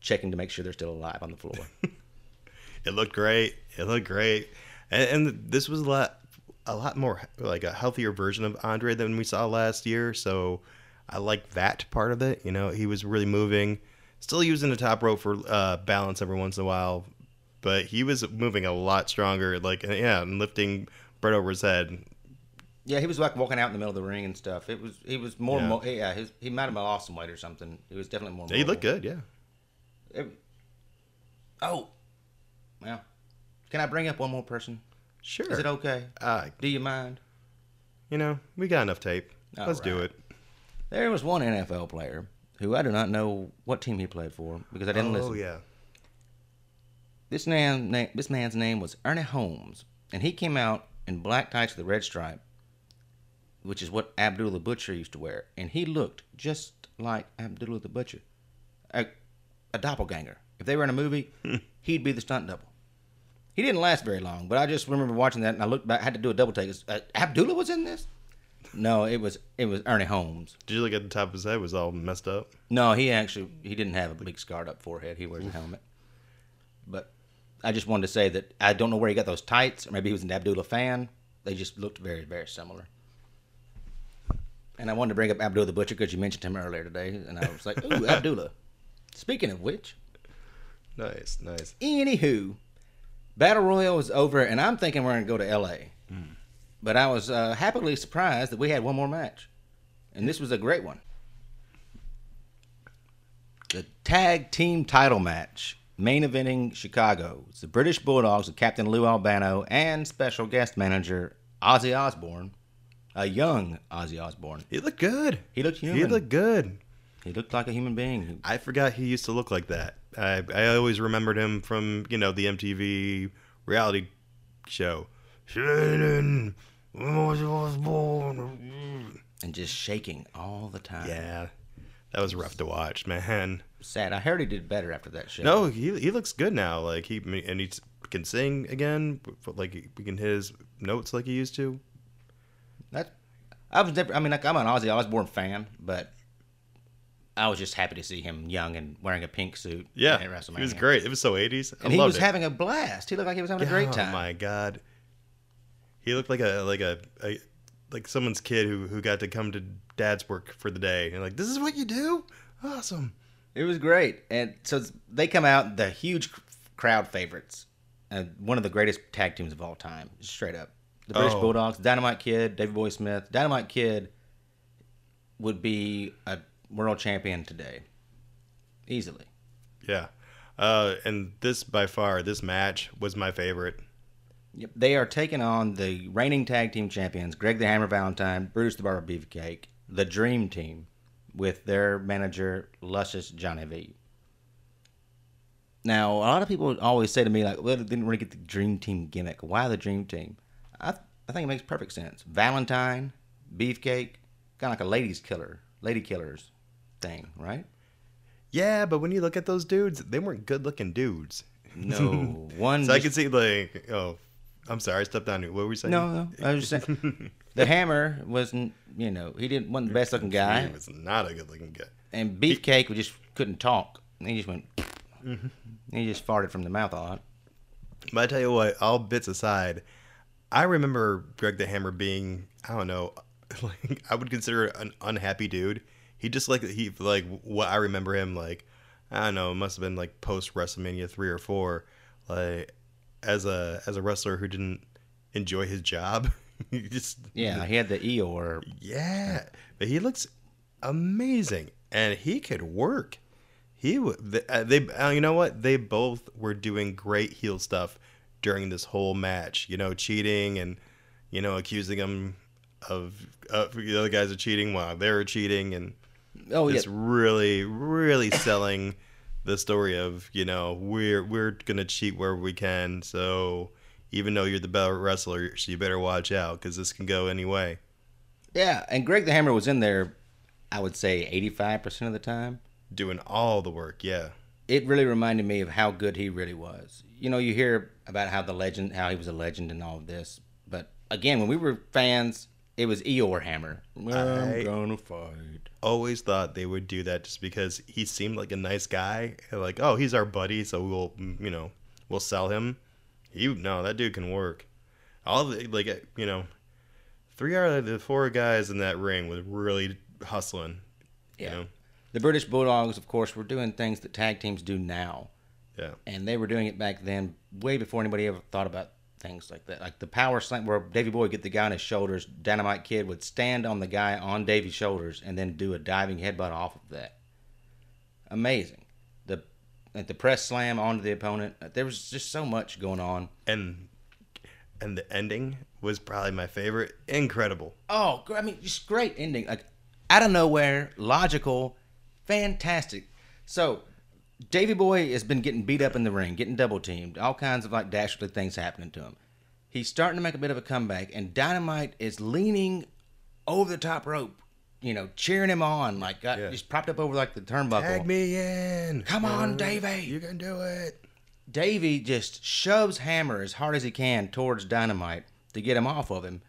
checking to make sure they're still alive on the floor. (laughs) It looked great. It looked great, and, and this was a lot, a lot more like a healthier version of Andre than we saw last year. So I like that part of it. You know, he was really moving, still using the top rope for uh, balance every once in a while, but he was moving a lot stronger. Like yeah, and lifting Bret over his head. Yeah, he was like walking out in the middle of the ring and stuff. It was he was more Yeah. mo- yeah, his, he might have lost some weight or something. He was definitely more. He looked good. Yeah. It- oh, well, can I bring up one more person? Sure. Is it okay? Uh, Do you mind? you know, we got enough tape. All Let's do it. There was one NFL player who I do not know what team he played for because I didn't oh listen. Oh yeah. This man, this man's name was Ernie Holmes, and he came out in black tights with a red stripe, which is what Abdullah the Butcher used to wear, and he looked just like Abdullah the Butcher, a, a doppelganger. If they were in a movie, (laughs) he'd be the stunt double. He didn't last very long, but I just remember watching that, and I looked back. Had to do a double take. Uh, Abdullah was in this. No, it was it was Ernie Holmes. Did you look at the top of his head? Was all messed up. No, he actually he didn't have a big scarred up forehead. He wears a helmet. But I just wanted to say that I don't know where he got those tights, or maybe he was an Abdullah fan. They just looked very very similar. And I wanted to bring up Abdullah the Butcher because you mentioned him earlier today, and I was like, "Ooh, (laughs) Abdullah." Speaking of which, Nice, nice. anywho, Battle Royale was over, and I'm thinking we're gonna go to L.A. Hmm. But I was uh, happily surprised that we had one more match, and this was a great one. The tag team title match, main eventing Chicago. It's the British Bulldogs with Captain Lou Albano and special guest manager Ozzy Osbourne, a young Ozzy Osbourne. He looked good. He looked human. He looked good. He looked like a human being. I forgot he used to look like that. I I always remembered him from you know the MTV reality show. Shannon. Mm-hmm. and just shaking all the time. Yeah, that was rough to watch, man. Sad. I heard he did better after that show. No, he he looks good now. Like he and he can sing again. Like he can hit his notes like he used to. That I was. I mean, like I'm an Ozzy Osbourne fan, but I was just happy to see him young and wearing a pink suit. Yeah, at WrestleMania. he was great. It was so 80s. I and he was it. having a blast. He looked like he was having a great oh time. Oh my god, he looked like a like a, a like someone's kid who who got to come to dad's work for the day and like this is what you do. Awesome. It was great, and so they come out the huge crowd favorites, and one of the greatest tag teams of all time, straight up. The British Oh. Bulldogs, Dynamite Kid, Davey Boy Smith. Dynamite Kid would be a world champion today, easily. Yeah. Uh, and this by far this match was my favorite. Yep. They are taking on the reigning tag team champions, Greg the Hammer Valentine, Bruce the Barber Beefcake, the Dream Team, with their manager, Luscious Johnny V. Now, a lot of people always say to me, like, well, they didn't really get the Dream Team gimmick. Why the Dream Team? I, I think it makes perfect sense. Valentine, Beefcake, kind of like a ladies killer, lady killers thing, right? Yeah, but when you look at those dudes, they weren't good looking dudes. No, (laughs) one. So I could see like oh, I'm sorry, I stepped on you. What were we saying? no, no. I was just saying, (laughs) the Hammer wasn't, you know, he didn't wasn't the best looking guy. He was not a good looking guy. and Beefcake would just couldn't talk. He just went. Mm-hmm. He just farted from the mouth a lot. But I tell you what, all bits aside, I remember Greg the Hammer being, I don't know, (laughs) like I would consider an unhappy dude. He just like he like what I remember him like, I don't know, it must have been like post WrestleMania three or four, like as a as a wrestler who didn't enjoy his job. (laughs) he just Yeah, he had the Eeyore. yeah, but he looks amazing, and he could work. He w- they, uh, they uh, you know what they both were doing great heel stuff during this whole match. You know, cheating and you know accusing him of uh, the other guys are cheating while they were cheating, and Oh yeah, really really selling the story of you know we're we're gonna cheat where we can. So even though you're the better wrestler, so you better watch out because this can go any way. yeah. And Greg the Hammer was in there. I would say eighty-five percent of the time. Doing all the work, yeah. It really reminded me of how good he really was. You know, you hear about how the legend, how he was a legend and all of this, but again, when we were fans, it was Eeyore Hammer. I- I'm gonna fight. always thought they would do that just because he seemed like a nice guy. Like, oh, he's our buddy, so we'll, you know, we'll sell him. He no, that dude can work. All the like, uh, you know, three out of the four guys in that ring was really hustling. You Yeah. know, The British Bulldogs, of course, were doing things that tag teams do now. yeah, and they were doing it back then, way before anybody ever thought about things like that. Like the power slam, where Davey Boy would get the guy on his shoulders, Dynamite Kid would stand on the guy on Davey's shoulders and then do a diving headbutt off of that. Amazing. The at the press slam onto the opponent. There was just so much going on. and and the ending was probably my favorite. Incredible. Oh, I mean, just great ending. Like out of nowhere, logical, fantastic. So Davey Boy has been getting beat up in the ring, getting double teamed, all kinds of like dastardly things happening to him. He's starting to make a bit of a comeback, and Dynamite is leaning over the top rope, you know, cheering him on, like got, Yeah. he's propped up over like the turnbuckle. Tag me in. Come on, Davey. You can do it. Davey just shoves Hammer as hard as he can towards Dynamite to get him off of him.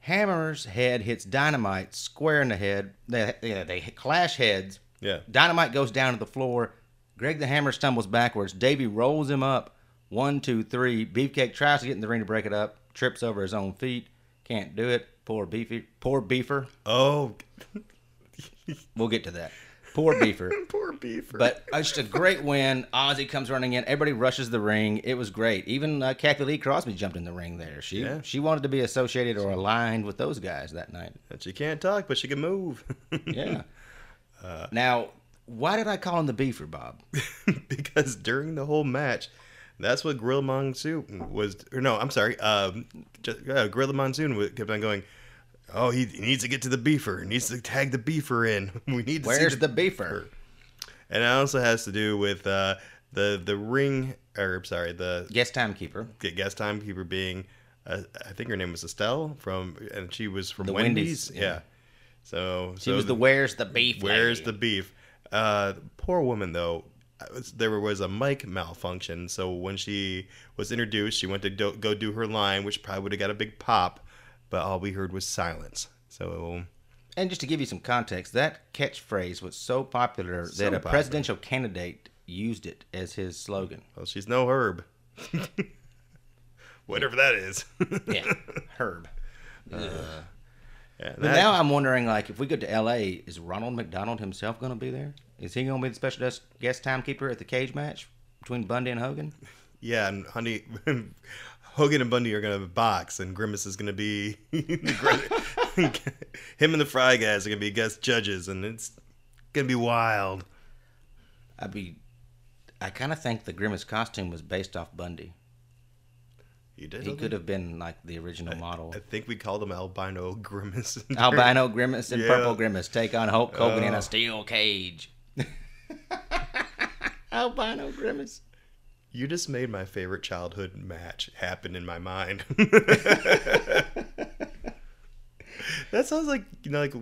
Hammer's head hits Dynamite square in the head. They, yeah, they clash heads. Yeah. Dynamite goes down to the floor. Greg the Hammer stumbles backwards. Davey rolls him up. One, two, three. Beefcake tries to get in the ring to break it up. Trips over his own feet. Can't do it. Poor beefy. Poor beefer. Oh, (laughs) We'll get to that. Poor beefer. (laughs) poor beaver. But uh, just a great win. Ozzy comes running in. Everybody rushes the ring. It was great. Even uh, Cathy Lee Crosby jumped in the ring there. She Yeah. she wanted to be associated or aligned with those guys that night. She can't talk, but she can move. (laughs) Yeah. now, why did I call him the Beefer, Bob? (laughs) because during the whole match, that's what Gorilla Monsoon was. Or no, I'm sorry. Um, just, uh, Gorilla Monsoon kept on going. Oh, he, he needs to get to the beefer. He needs to tag the beefer in. (laughs) We need to Where's see the Beefer? And it also has to do with uh, the the ring, or sorry, the Guest timekeeper. the guest timekeeper being, uh, I think her name was Estelle from, and she was from The Wendy's. Wendy's, Yeah. yeah. So She so was the Where's the Beef? Where's lady. the beef? Uh, poor woman though. There was a mic malfunction, so when she was introduced, she went to do, go do her line, which probably would have got a big pop, but all we heard was silence. So And just to give you some context, that catchphrase was so popular So that a popular. presidential candidate used it as his slogan. well, she's no herb, (laughs) whatever that is. (laughs) Yeah, Herb. yeah, But that- now I'm wondering, like, if we go to L.A., is Ronald McDonald himself going to be there? Is he going to be the special guest- timekeeper at the cage match between Bundy and Hogan? (laughs) yeah, and honey, (laughs) Hogan and Bundy are gonna box, and Grimace is gonna be (laughs) him and the Fry guys are gonna be guest judges, and it's gonna be wild. I'd be. I kind of think the Grimace costume was based off Bundy. You did. He could have been like the original model. I think we called him albino grimace. Albino Grimace and Yeah. Purple Grimace take on Hulk Hogan in Oh. a uh, steel cage. (laughs) Albino Grimace. You just made my favorite childhood match happen in my mind. (laughs) that sounds like you know, like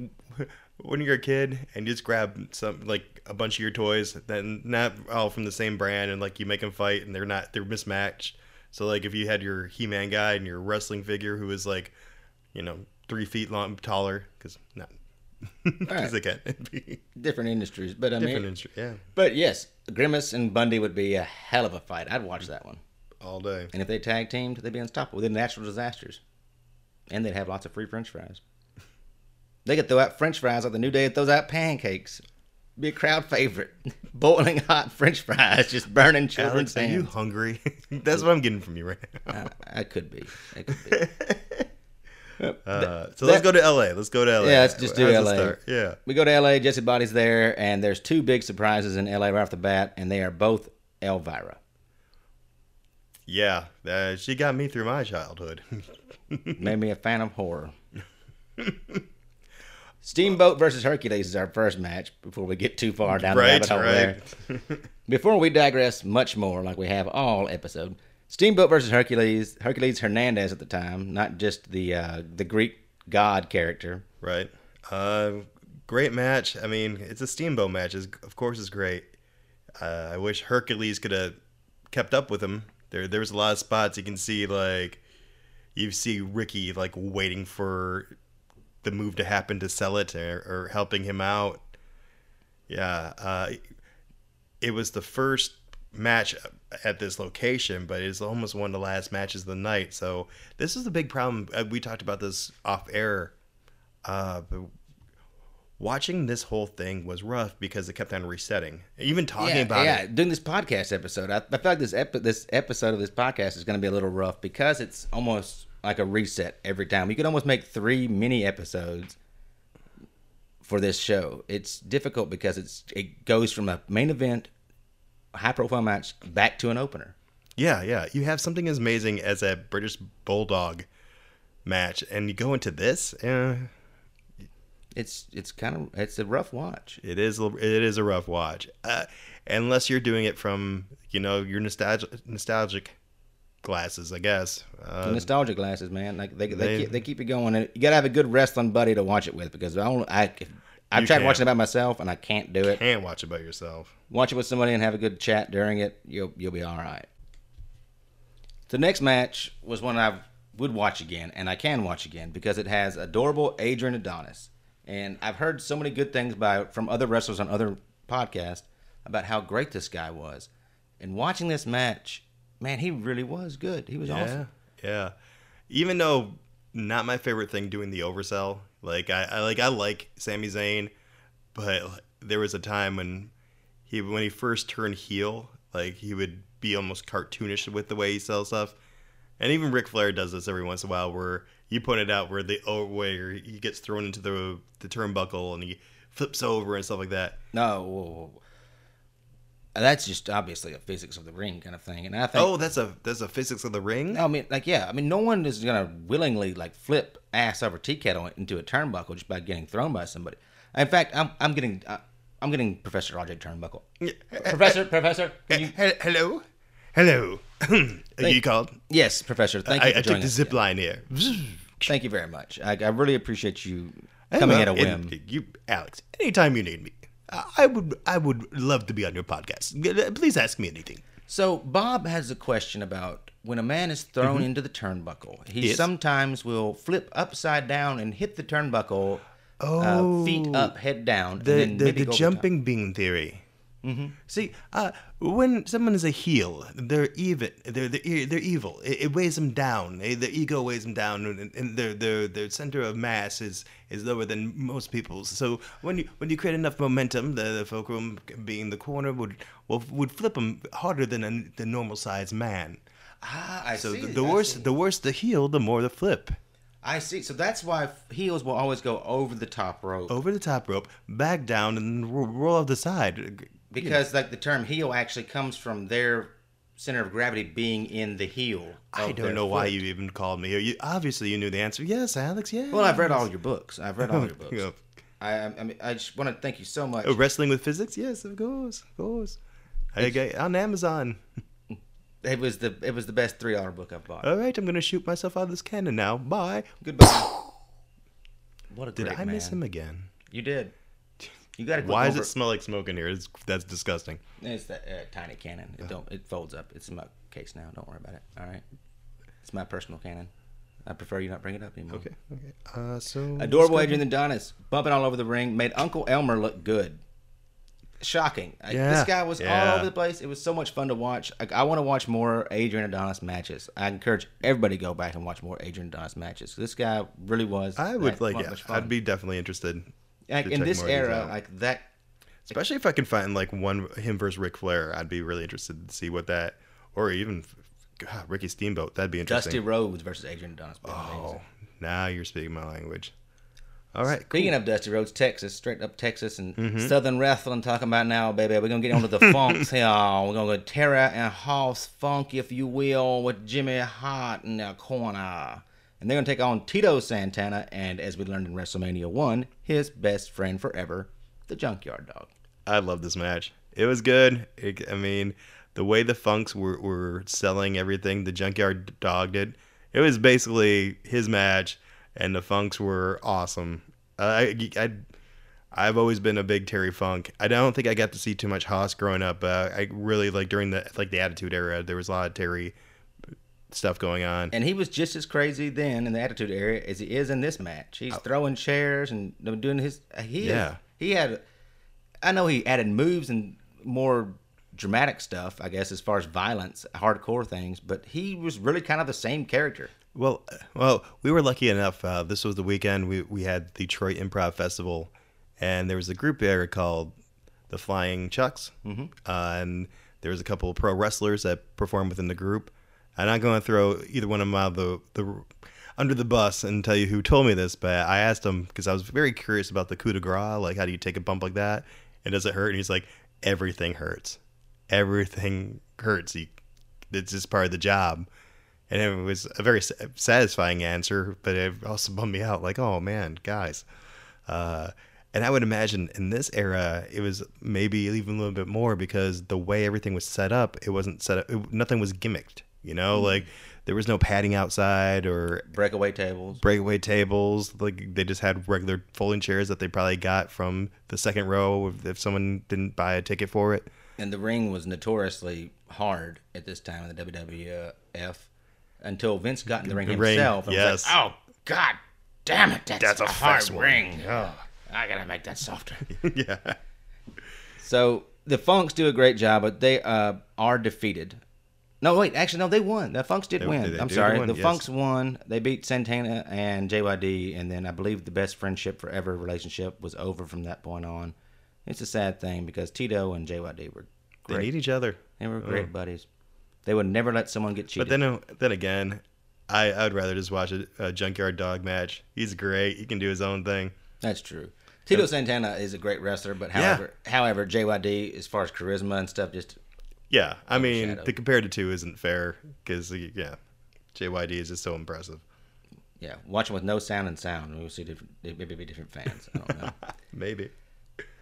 when you're a kid and you just grab some like a bunch of your toys, then not all from the same brand, and like you make them fight, and they're not they're mismatched. So like if you had your He-Man guy and your wrestling figure who was like, you know, three feet long taller, because not because (laughs) Alright. they can't be Different industries, but I different mean, industry. Yeah, but yes, Grimace and Bundy would be a hell of a fight. I'd watch that one. all day. And if they tag teamed, they'd be unstoppable. They're natural disasters. And they'd have lots of free french fries. They could throw out french fries like the New Day throws out pancakes. Be a crowd favorite. (laughs) Boiling hot french fries just burning Alex, children's are you hungry? (laughs) That's what I'm getting from you right now. I, I could be. I could be. Uh, so let's go to LA. Let's go to LA. Yeah, let's just do How's LA. Yeah. We go to LA, Jesse Body's there, and there's two big surprises in LA right off the bat, and they are both Elvira. Yeah. Uh, she got me through my childhood. (laughs) Made me a fan of horror. Steamboat versus Hercules is our first match before we get too far down the rabbit hole there. Before we digress much more, like we have all episode, Steamboat versus Hercules. Hercules Hernandez at the time, not just the uh, the Greek god character. right. Uh, great match. I mean, it's a steamboat match. It's, of course, it's great. Uh, I wish Hercules could have kept up with him. There, there was a lot of spots you can see like you see Ricky like waiting for the move to happen to sell it or, or helping him out. Yeah, uh, it was the first match at this location, but it's almost one of the last matches of the night. So this is the big problem. Uh, We talked about this off air. Uh, watching this whole thing was rough because it kept on resetting. Even talking yeah, about yeah. it, Doing this podcast episode, I, I feel like this epi- this episode of this podcast is going to be a little rough because it's almost like a reset every time. You could almost make three mini episodes for this show. It's difficult because it's it goes from a main event, high profile match back to an opener. yeah, yeah, you have something as amazing as a British Bulldog match, and you go into this. Eh, it's it's kind of it's a rough watch. It is it is a rough watch, uh, unless you're doing it from you know your nostalgic nostalgic glasses, I guess. Uh, nostalgia glasses, man, like they they, they- keep, they keep you going. And you gotta have a good wrestling buddy to watch it with because I don't. I I've You tried can't. watching it by myself and I can't do it. can't watch it by yourself. Watch it with somebody and have a good chat during it. You'll you'll be all right. The next match was one I would watch again, and I can watch again because it has adorable Adrian Adonis, and I've heard so many good things by from other wrestlers on other podcasts about how great this guy was. And watching this match, man, he really was good. He was Yeah, awesome. yeah. Even though not my favorite thing doing the oversell. Like I, I like I like Sami Zayn, but there was a time when he when he first turned heel, like he would be almost cartoonish with the way he sells stuff. And even Ric Flair does this every once in a while, where you pointed out where the oh, where he gets thrown into the the turnbuckle and he flips over and stuff like that. No, whoa, whoa, that's just obviously a physics of the ring kind of thing, and I think Oh, that's a that's a physics of the ring. I mean, like, yeah. I mean, no one is gonna willingly like flip ass over tea kettle into a turnbuckle just by getting thrown by somebody. In fact, I'm I'm getting uh, I'm getting Professor Roger Turnbuckle. Professor, Professor, can you- He- Hello, hello. (clears throat) Are you called? yes, Professor. Thank you I, for I took joining the us. zip line here. Thank you very much. I, I really appreciate you coming well, at a whim. and You, Alex. Anytime you need me, I I would. I would love to be on your podcast. Please ask me anything. So Bob has a question about when a man is thrown into the turnbuckle. He Mm-hmm. Yes. sometimes will flip upside down and hit the turnbuckle, Oh, uh, feet up, head down. and The then the, the jumping bean theory. Mm-hmm. See, uh, when someone is a heel, they're even. They're they're, they're evil. It, it weighs them down. Eh, Their ego weighs them down, and, and their their their center of mass is, is lower than most people's. So when you when you create enough momentum, the, the fulcrum being the corner would would flip them harder than a the normal sized man. Ah, I So see. the, it, the worse the worse the heel, the more the flip. I see. So that's why heels will always go over the top rope Over the top rope, back down, and roll off the side. because, like, the term heel actually comes from their center of gravity being in the heel. I don't know why you even called me here. You obviously you knew the answer. Yes, Alex. Yeah. Well, I've read all your books. I've read all your (laughs) books. Yeah. I, I mean, I just want to thank you so much. Oh, wrestling with physics. Yes, of course, of course. I on Amazon. (laughs) It was the it was the best three dollar book I've bought. All right, I'm gonna shoot myself out of this cannon now. Bye. Goodbye. What a Did I miss him again? You did. You got to. Why does it smell like smoke in here? It's, that's disgusting. It's that uh, tiny cannon. It don't. It folds up. It's in my case now. Don't worry about it. All right. It's my personal cannon. I prefer you not bring it up anymore. Okay. Okay. Uh, so Adorable Adrian Adonis bumping all over the ring made Uncle Elmer look good. Shocking. Like, Yeah, This guy was all over the place. It was so much fun to watch. Like, I want to watch more Adrian Adonis matches. I encourage everybody to go back and watch more Adrian Adonis matches. This guy really was. I would like. much Yeah, fun. I'd be definitely interested. like in this more of these era, like that. especially if I can find like one him versus Ric Flair. I'd be really interested to see what that, or even God, Ricky Steamboat. That'd be interesting. Dusty Rhodes versus Adrian Adonis. Oh, amazing. now you're speaking my language. All right. Speaking of Dusty roads, Texas, straight up Texas and Mm-hmm. Southern Wrestling talking about now, baby. We're gonna get onto the (laughs) funks here. We're gonna go Terry and Hoss Funk, if you will, with Jimmy Hart in the corner. And they're gonna take on Tito Santana and as we learned in WrestleMania one, his best friend forever, the Junkyard Dog. I love this match. It was good. It, I mean, the way the Funks were, were selling everything, the Junkyard Dog did. It was basically his match, and the Funks were awesome. I, I, I've always been a big Terry Funk. I don't think I got to see too much Hoss growing up. But I really like during the like the Attitude Era. There was a lot of Terry stuff going on. And he was just as crazy then in the Attitude Era as he is in this match. He's throwing chairs and doing his. Uh, he Oh. Yeah. yeah. He had. I know he added moves and more dramatic stuff. I guess as far as violence, hardcore things, but he was really kind of the same character. Well, well, we were lucky enough. Uh, this was the weekend we we had the Detroit Improv Festival, and there was a group there called the Flying Chucks, mm-hmm. uh, and there was a couple of pro wrestlers that performed within the group. I'm not going to throw either one of them out of the the under the bus and tell you who told me this, but I asked him because I was very curious about the coup de grace, like how do you take a bump like that, and does it hurt? And he's like, everything hurts, everything hurts. You, it's just part of the job and it was a very satisfying answer, but it also bummed me out. Like, oh man, guys, Uh, and I would imagine in this era, it was maybe even a little bit more because the way everything was set up, it wasn't set up. It, nothing was gimmicked. You know, like there was no padding outside or Breakaway tables. breakaway tables. Like they just had regular folding chairs that they probably got from the second row if, if someone didn't buy a ticket for it. and the ring was notoriously hard at this time in the WWF until Vince got in the ring The ring, himself. and was yes. like, oh God, damn it! That's, That's a, a hard one." ring. Oh, I gotta make that softer. (laughs) yeah. so the Funks do a great job, but they uh, are defeated. No, wait, actually, no, they won. The Funks did They- win. they I'm did sorry, win, the yes. Funks won. They beat Santana and JYD, and then I believe the best friendship forever relationship was over from that point on. It's a sad thing because Tito and JYD were They need each other. They were great buddies. They would never let someone get cheated. But then, then again, I I'd rather just watch a, a junkyard dog match. He's great. He can do his own thing. That's true. Tito Santana is a great wrestler, but however, however, JYD as far as charisma and stuff, just Yeah, I mean, Overshadowed. the compare the two isn't fair because yeah, JYD is just so impressive. yeah. Watch them with no sound and sound, we'll see different, maybe different fans. I don't know. (laughs) Maybe.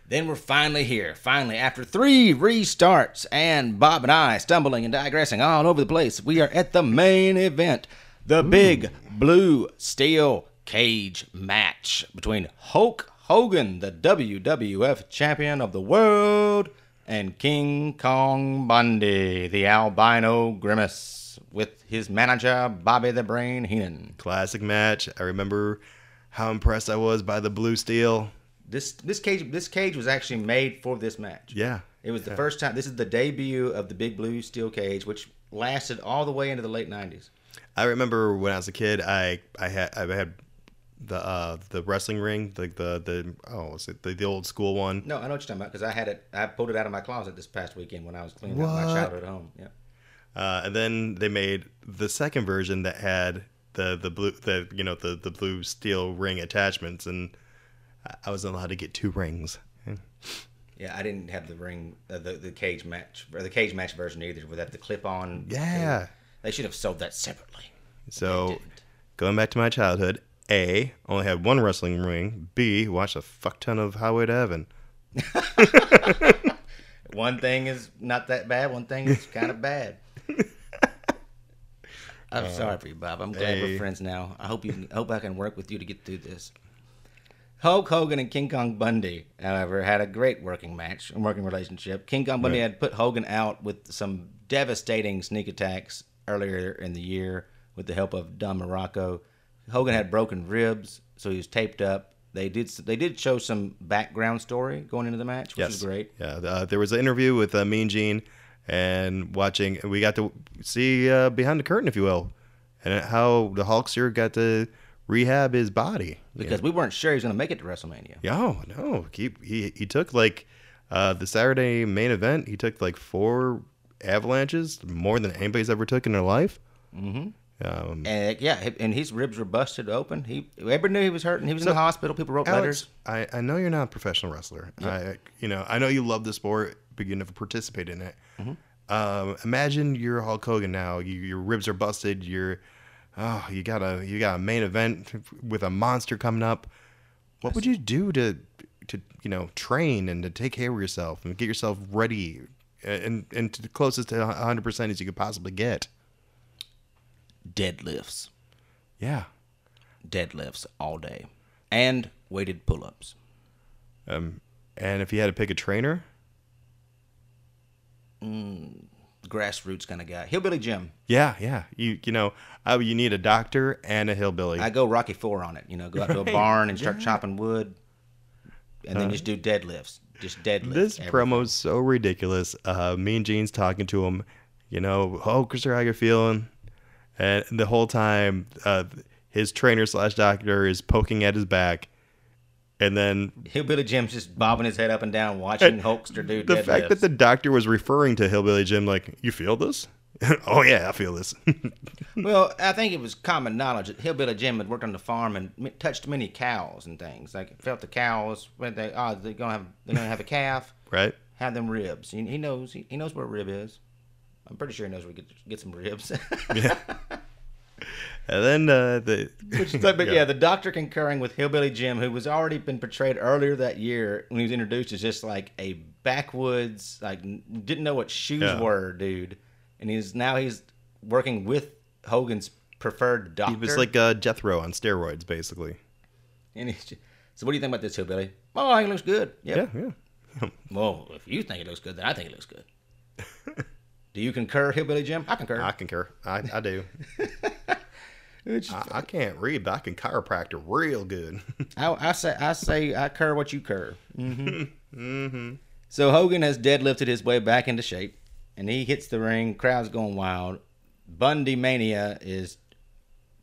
Then we're finally here. Finally, after three restarts and Bob and I stumbling and digressing all over the place, we are at the main event, the big blue steel cage match between Hulk Hogan, the WWF champion of the world, and King Kong Bundy, the albino grimace, with his manager Bobby the Brain Heenan. Classic match. I remember how impressed I was by the blue steel. This this cage this cage was actually made for this match. Yeah. It was the first time. This is the debut of the Big Blue Steel Cage, which lasted all the way into the late '90s. I remember when I was a kid, I I had I had the uh the wrestling ring, like the the oh was it the, the old school one. No, I know what you're talking about because I had it. I pulled it out of my closet this past weekend when I was cleaning out my What? childhood home. Yeah. Uh, and then they made the second version that had the the blue the you know the the blue steel ring attachments, and I- I was allowed to get two rings. Yeah, I didn't have the ring, uh, the the cage match or the cage match version either. Without the clip on. Yeah. They should have sold that separately. So going back to my childhood, A only had one wrestling ring. B watched a fuck ton of Highway to Heaven. (laughs) One thing is not that bad. One thing is kind of bad. (laughs) I'm sorry for you, Bob. I'm glad hey. we're friends now. I hope you I hope I can work with you to get through this. Hulk Hogan and King Kong Bundy, however, had a great working match, and working relationship. King Kong Bundy Right. had put Hogan out with some devastating sneak attacks earlier in the year with the help of Don Muraco. Hogan had broken ribs, so he was taped up. They did they did show some background story going into the match, which Yes, was great. Yeah, uh, there was an interview with uh, Mean Gene, and watching, we got to see uh, behind the curtain, if you will, and how the Hulkster got to rehab his body. because we weren't sure he was going to make it to WrestleMania. Yeah, oh, no, he, he he took like uh, the Saturday main event. He took like four avalanches, more than anybody's ever took in their life. Mm-hmm. Um, And yeah, and his ribs were busted open. He everybody knew he was hurting. He was in the hospital. People wrote letters. I, I know you're not a professional wrestler. I you know I know you love the sport, but you never participate in it. Mm-hmm. Um, imagine you're Hulk Hogan now. You, your ribs are busted. You're oh you got a you got a main event with a monster coming up. What would you do to to you know train and to take care of yourself and get yourself ready uh, and and to the closest to 100 percent as you could possibly get? Deadlifts, Yeah. deadlifts all day, and weighted pull-ups. Um, and if you had to pick a trainer, mm. Grassroots kind of guy. Hillbilly Jim. Yeah, yeah. You you know, uh, you need a doctor and a hillbilly. I go Rocky Four on it. You know, go out to a barn and start chopping wood, and then just do deadlifts. Just deadlifts. this everything. promo's so ridiculous. Uh, Mean Gene's talking to him. You know, oh, Christopher, how you feeling? And the whole time, uh, his trainer slash doctor is poking at his back, and then Hillbilly Jim's just bobbing his head up and down, watching Hulkster do the fact that the doctor was referring to Hillbilly Jim like, "You feel this? (laughs) oh yeah, I feel this." (laughs) Well, I think it was common knowledge that Hillbilly Jim had worked on the farm and touched many cows and things. Like felt the cows when they oh they're gonna have they're gonna have a calf, (laughs) right? have them ribs. He, he knows he, he knows where a rib is. I'm pretty sure he knows where to get, get some ribs. Yeah. And then uh, the Which but (laughs) yeah. the doctor concurring with Hillbilly Jim, who was already been portrayed earlier that year when he was introduced as just like a backwoods, like didn't know what shoes Yeah. were, dude. And he's now he's working with Hogan's preferred doctor. he was like uh, Jethro on steroids, basically. and he's just, so what do you think about this Hillbilly? Oh, I think it looks good. Yep. Yeah, yeah. (laughs) Well, if you think it looks good, then I think it looks good. (laughs) do you concur, Hillbilly Jim? I concur. I concur. I, I do. (laughs) I, I can't read, but I can chiropractor real good. (laughs) I, I say I say I cur what you cur. Mm-hmm. (laughs) mm-hmm. So Hogan has deadlifted his way back into shape, and he hits the ring. Crowd's going wild. Bundy mania is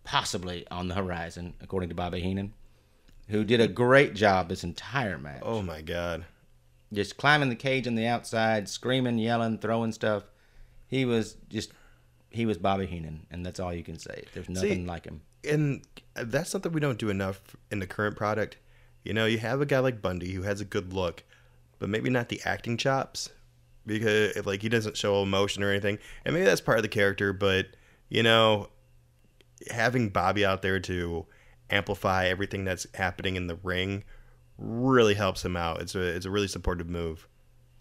possibly on the horizon, according to Bobby Heenan, who did a great job this entire match. oh my god. Just climbing the cage on the outside, screaming, yelling, throwing stuff. He was just he was Bobby Heenan, and that's all you can say. There's nothing like him. and that's something we don't do enough in the current product. You know, you have a guy like Bundy who has a good look, but maybe not the acting chops because like he doesn't show emotion or anything. And maybe that's part of the character, but you know, having Bobby out there to amplify everything that's happening in the ring really helps him out. It's a it's a really supportive move.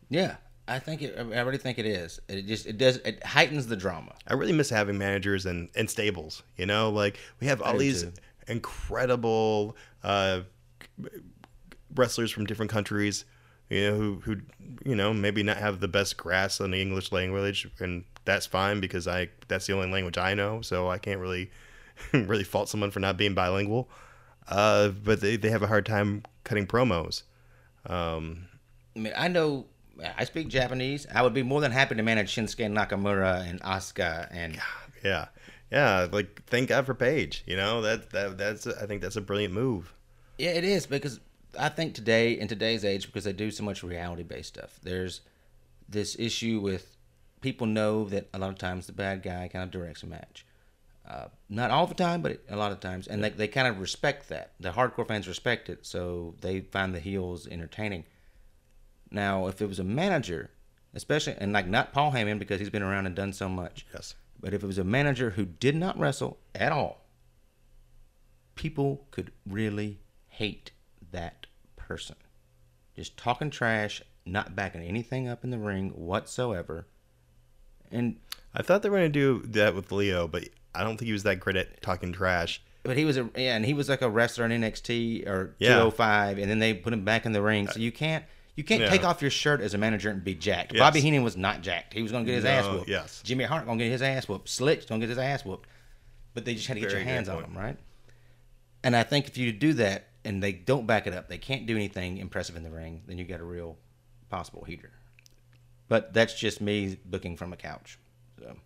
Yeah, I think it. I really think it is. It just it does it heightens the drama. I really miss having managers and, and stables. You know, like we have all these too. incredible uh, wrestlers from different countries. You know, who who you know maybe not have the best grasp on the English language, and that's fine because I that's the only language I know, so I can't really (laughs) really fault someone for not being bilingual. Uh, but they, they have a hard time cutting promos. Um, I mean, I know I speak Japanese. I would be more than happy to manage Shinsuke Nakamura and Asuka and yeah, yeah. Like thank God for Paige. You know that that that's I think that's a brilliant move. yeah, it is because I think today in today's age because they do so much reality based stuff. There's this issue with people know that a lot of times the bad guy kind of directs a match. Uh, not all the time, but a lot of times, and they, they kind of respect that. The hardcore fans respect it, so they find the heels entertaining. Now, if it was a manager, especially and like not Paul Heyman because he's been around and done so much, Yes. but if it was a manager who did not wrestle at all, people could really hate that person. Just talking trash, not backing anything up in the ring whatsoever. And I thought they were going to do that with Lio, but I don't think he was that great at talking trash. but he was a yeah, and he was like a wrestler in NXT or Yeah. 205 and then they put him back in the ring. So uh, you can't you can't Yeah. take off your shirt as a manager and be jacked. Yes. Bobby Heenan was not jacked. He was going to get his ass whooped. yes. Jimmy Hart going to get his ass whooped. Slick's going to get his ass whooped. But they just had to get Very your hands on them, right? And I think if you do that and they don't back it up, they can't do anything impressive in the ring, then you got a real possible heater. But that's just me booking from a couch. So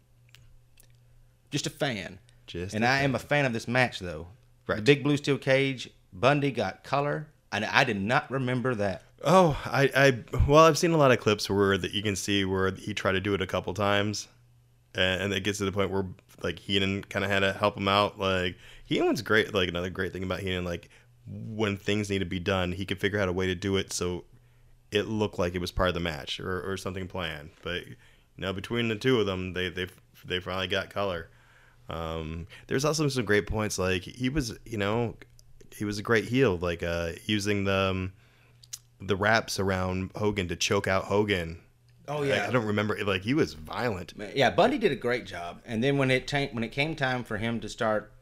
just a fan. Just and I am a fan of this match though. The Right. big blue steel cage, Bundy got color, and I did not remember that. Oh, I, I, well, I've seen a lot of clips where that you can see where he tried to do it a couple times, and, and it gets to the point where like Heenan kind of had to help him out. Like Heenan's great. Like another great thing about Heenan, like when things need to be done, he could figure out a way to do it so it looked like it was part of the match or, or something planned. But you know, between the two of them, they they they finally got color. Um, there's also some great points. Like he was, you know, he was a great heel. Like uh, using the um, the wraps around Hogan to choke out Hogan. Oh I, I don't remember. Like he was violent. Yeah, Bundy did a great job. And then when it ta- when it came time for him to start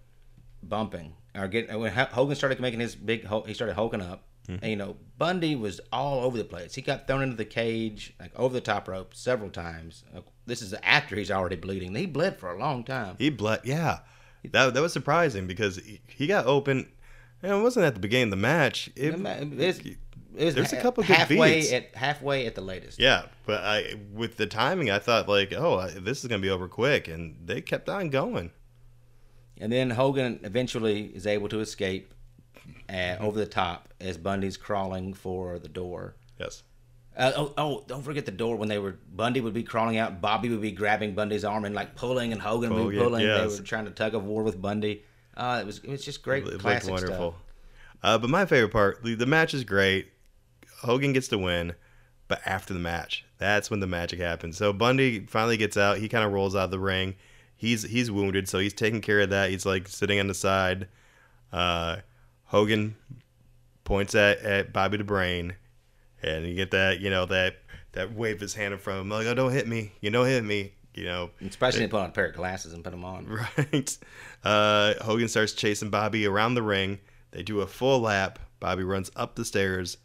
bumping or get when Hogan started making his big, he started hulking up. And, you know, Bundy was all over the place. He got thrown into the cage, like over the top rope, several times. Uh, This is after he's already bleeding. He bled for a long time. He bled. Yeah, that that was surprising because he, he got open. And it wasn't at the beginning of the match. It, it was There's a couple good halfway beats. at halfway at the latest. yeah, but I with the timing, I thought like, oh, I- this is gonna be over quick, and they kept on going. And then Hogan eventually is able to escape uh, over the top as Bundy's crawling for the door. Yes. Uh, oh, oh, don't forget the door when they were Bundy would be crawling out, Bobby would be grabbing Bundy's arm and like pulling, and Hogan would be Hogan, pulling. yes. They were trying to tug of war with Bundy. Uh, it was it was just great, It classic wonderful. stuff. Uh, but my favorite part, the, the match is great. Hogan gets to win, but after the match, that's when the magic happens. So Bundy finally gets out. He kind of rolls out of the ring. he's he's wounded, so he's taking care of that. He's like sitting on the side. Uh, Hogan points at, at Bobby the Brain, and you get that you know that that wave his hand in front of him like, "Oh, don't hit me! You don't hit me!" You know, Especially put on a pair of glasses and put them on. right? Uh, Hogan starts chasing Bobby around the ring. They do a full lap. Bobby runs up the stairs,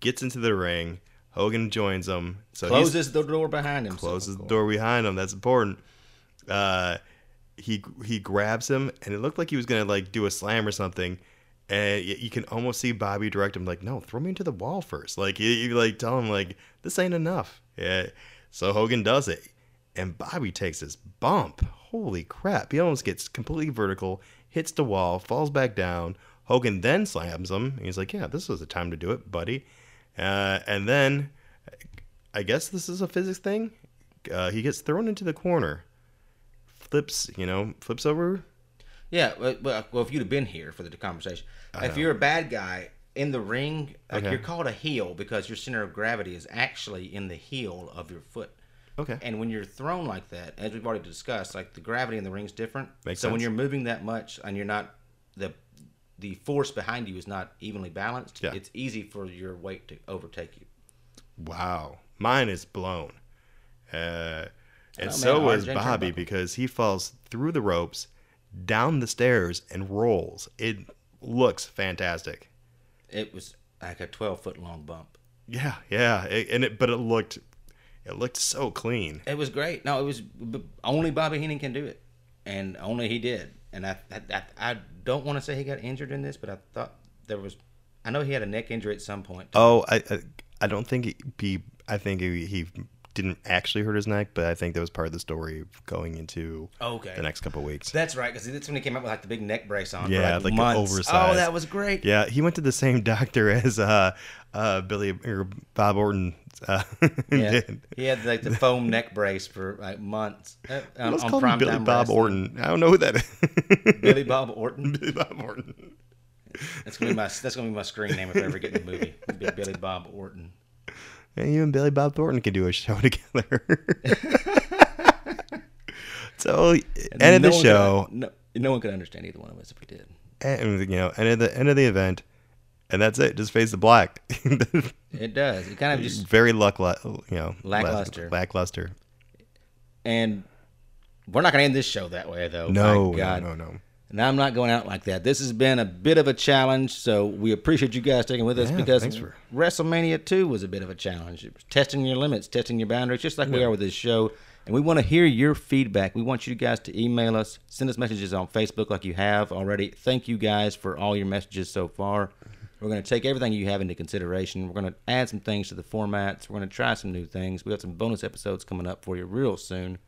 gets into the ring. Hogan joins him. So Closes the door behind him. closes the door behind him. That's important. Uh, he he grabs him, and it looked like he was gonna like do a slam or something. And you can almost see Bobby direct him like, "No, throw me into the wall first. Like you, you like tell him like this ain't enough. Yeah. So Hogan does it, and Bobby takes this bump. Holy crap! He almost gets completely vertical, hits the wall, falls back down. Hogan then slams him. And he's like, "Yeah, this was the time to do it, buddy." Uh, and then I guess this is a physics thing. Uh, he gets thrown into the corner, flips, you know, flips over. Yeah, well, well, if you'd have been here for the conversation, if you're a bad guy in the ring, like Okay. you're called a heel because your center of gravity is actually in the heel of your foot. Okay. And when you're thrown like that, as we've already discussed, like the gravity in the ring's different. Makes so when you're moving that much and you're not the the force behind you is not evenly balanced, Yeah. it's easy for your weight to overtake you. Wow, mine is blown. Uh, and know, so man, was Bobby because he falls through the ropes, down the stairs, and rolls. It looks fantastic. It was like a 12 foot long bump. Yeah, yeah, it, and it, but it looked, it looked so clean. It was great. No, it was only Bobby Heenan can do it, and only he did. And I, I, I, I don't want to say he got injured in this, but I thought there was. I know he had a neck injury at some point. Oh, I, I, I don't think he. I think he, he didn't actually hurt his neck, but I think that was part of the story going into Okay. the next couple of weeks. That's right, because that's when he came out with like the big neck brace on. Yeah, for like, like oversized- Oh, that was great. Yeah, he went to the same (laughs) doctor as uh, uh, Billy or Bob Orton uh, (laughs) Yeah. did. He had like the foam neck brace for like months. Uh, on, Let's on call him Billy Bob Wrestling. Orton. I don't know who that is. Billy Bob Orton. (laughs) Billy Bob Orton. That's gonna be my that's gonna be my screen name if I ever get in the movie. Be Billy Bob Orton. And you and Billy Bob Thornton could do a show (laughs) together. (laughs) so, end of the show, Could, no, no one could understand either one of us if we did. and you know, end of the end of the event, and that's it. Just face the black. (laughs) It does. It kind of just Very luck, you know, Lackluster. Lackluster. and we're not gonna end this show that way though. No, no, no, no. And I'm not going out like that. This has been a bit of a challenge, so we appreciate you guys sticking with us Yeah, because for- WrestleMania 2 was a bit of a challenge. It was testing your limits, testing your boundaries, just like we are with this show. And we want to hear your feedback. We want you guys to email us, send us messages on Facebook like you have already. Thank you guys for all your messages so far. We're going to take everything you have into consideration. We're going to add some things to the formats. We're going to try some new things. We have some bonus episodes coming up for you real soon.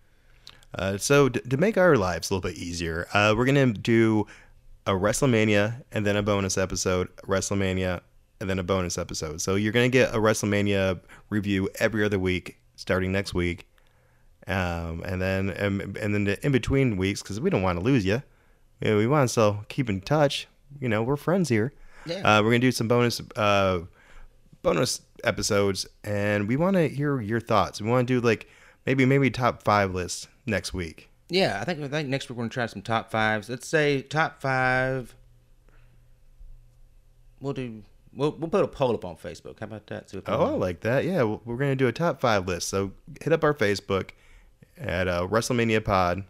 Uh, so d- to make our lives a little bit easier, uh, we're gonna do a WrestleMania and then a bonus episode, WrestleMania and then a bonus episode. So you're gonna get a WrestleMania review every other week, starting next week, um, and then um, and then the in between weeks because we don't want to lose you. Yeah, we want to still keep in touch. You know, we're friends here. Yeah. Uh, we're gonna do some bonus uh, bonus episodes, and we want to hear your thoughts. We want to do like maybe maybe top five lists next week. Yeah, I think I think next week we're gonna try some top fives. Let's say top five. We'll do. We'll, we'll put a poll up on Facebook. How about that? Oh, I like that. Yeah, we're gonna do a top five list. So hit up our Facebook at uh, WrestleMania Pod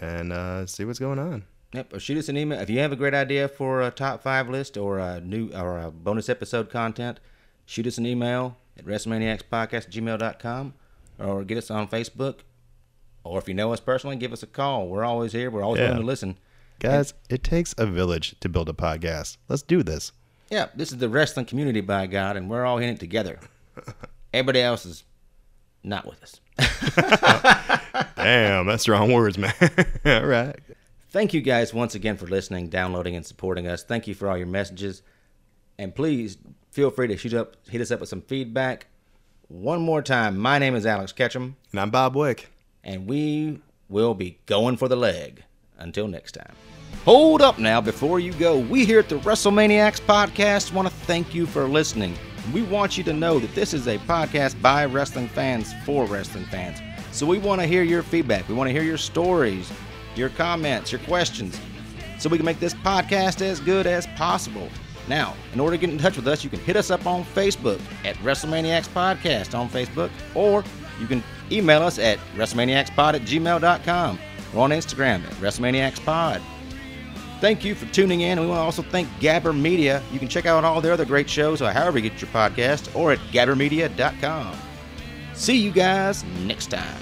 and uh, see what's going on. Yep. Or shoot us an email if you have a great idea for a top five list or a new or a bonus episode content. Shoot us an email at WrestleManiacsPodcast gmail.com or get us on Facebook. Or if you know us personally, give us a call. We're always here. We're always Yeah. willing to listen. Guys, it takes a village to build a podcast. Let's do this. Yeah, this is the wrestling community by God, and we're all in it together. (laughs) Everybody else is not with us. (laughs) Damn, that's strong words, man. (laughs) All right. Thank you guys once again for listening, downloading, and supporting us. Thank you for all your messages. And please feel free to shoot up, hit us up with some feedback. One more time, my name is Alex Ketchum, And I'm Bob Wick. And we will be going for the leg. Until next time. Hold up now before you go. We here at the WrestleManiacs podcast want to thank you for listening. We want you to know that this is a podcast by wrestling fans for wrestling fans. So we want to hear your feedback. We want to hear your stories, your comments, your questions, so we can make this podcast as good as possible. Now, in order to get in touch with us, you can hit us up on Facebook at WrestleManiacs Podcast on Facebook, or you can email us at WrestleManiacsPod at gmail.com or on Instagram at WrestleManiacsPod. Thank you for tuning in, and we want to also thank Gabber Media. You can check out all their other great shows, or however you get your podcast, or at gabbermedia.com. See you guys next time.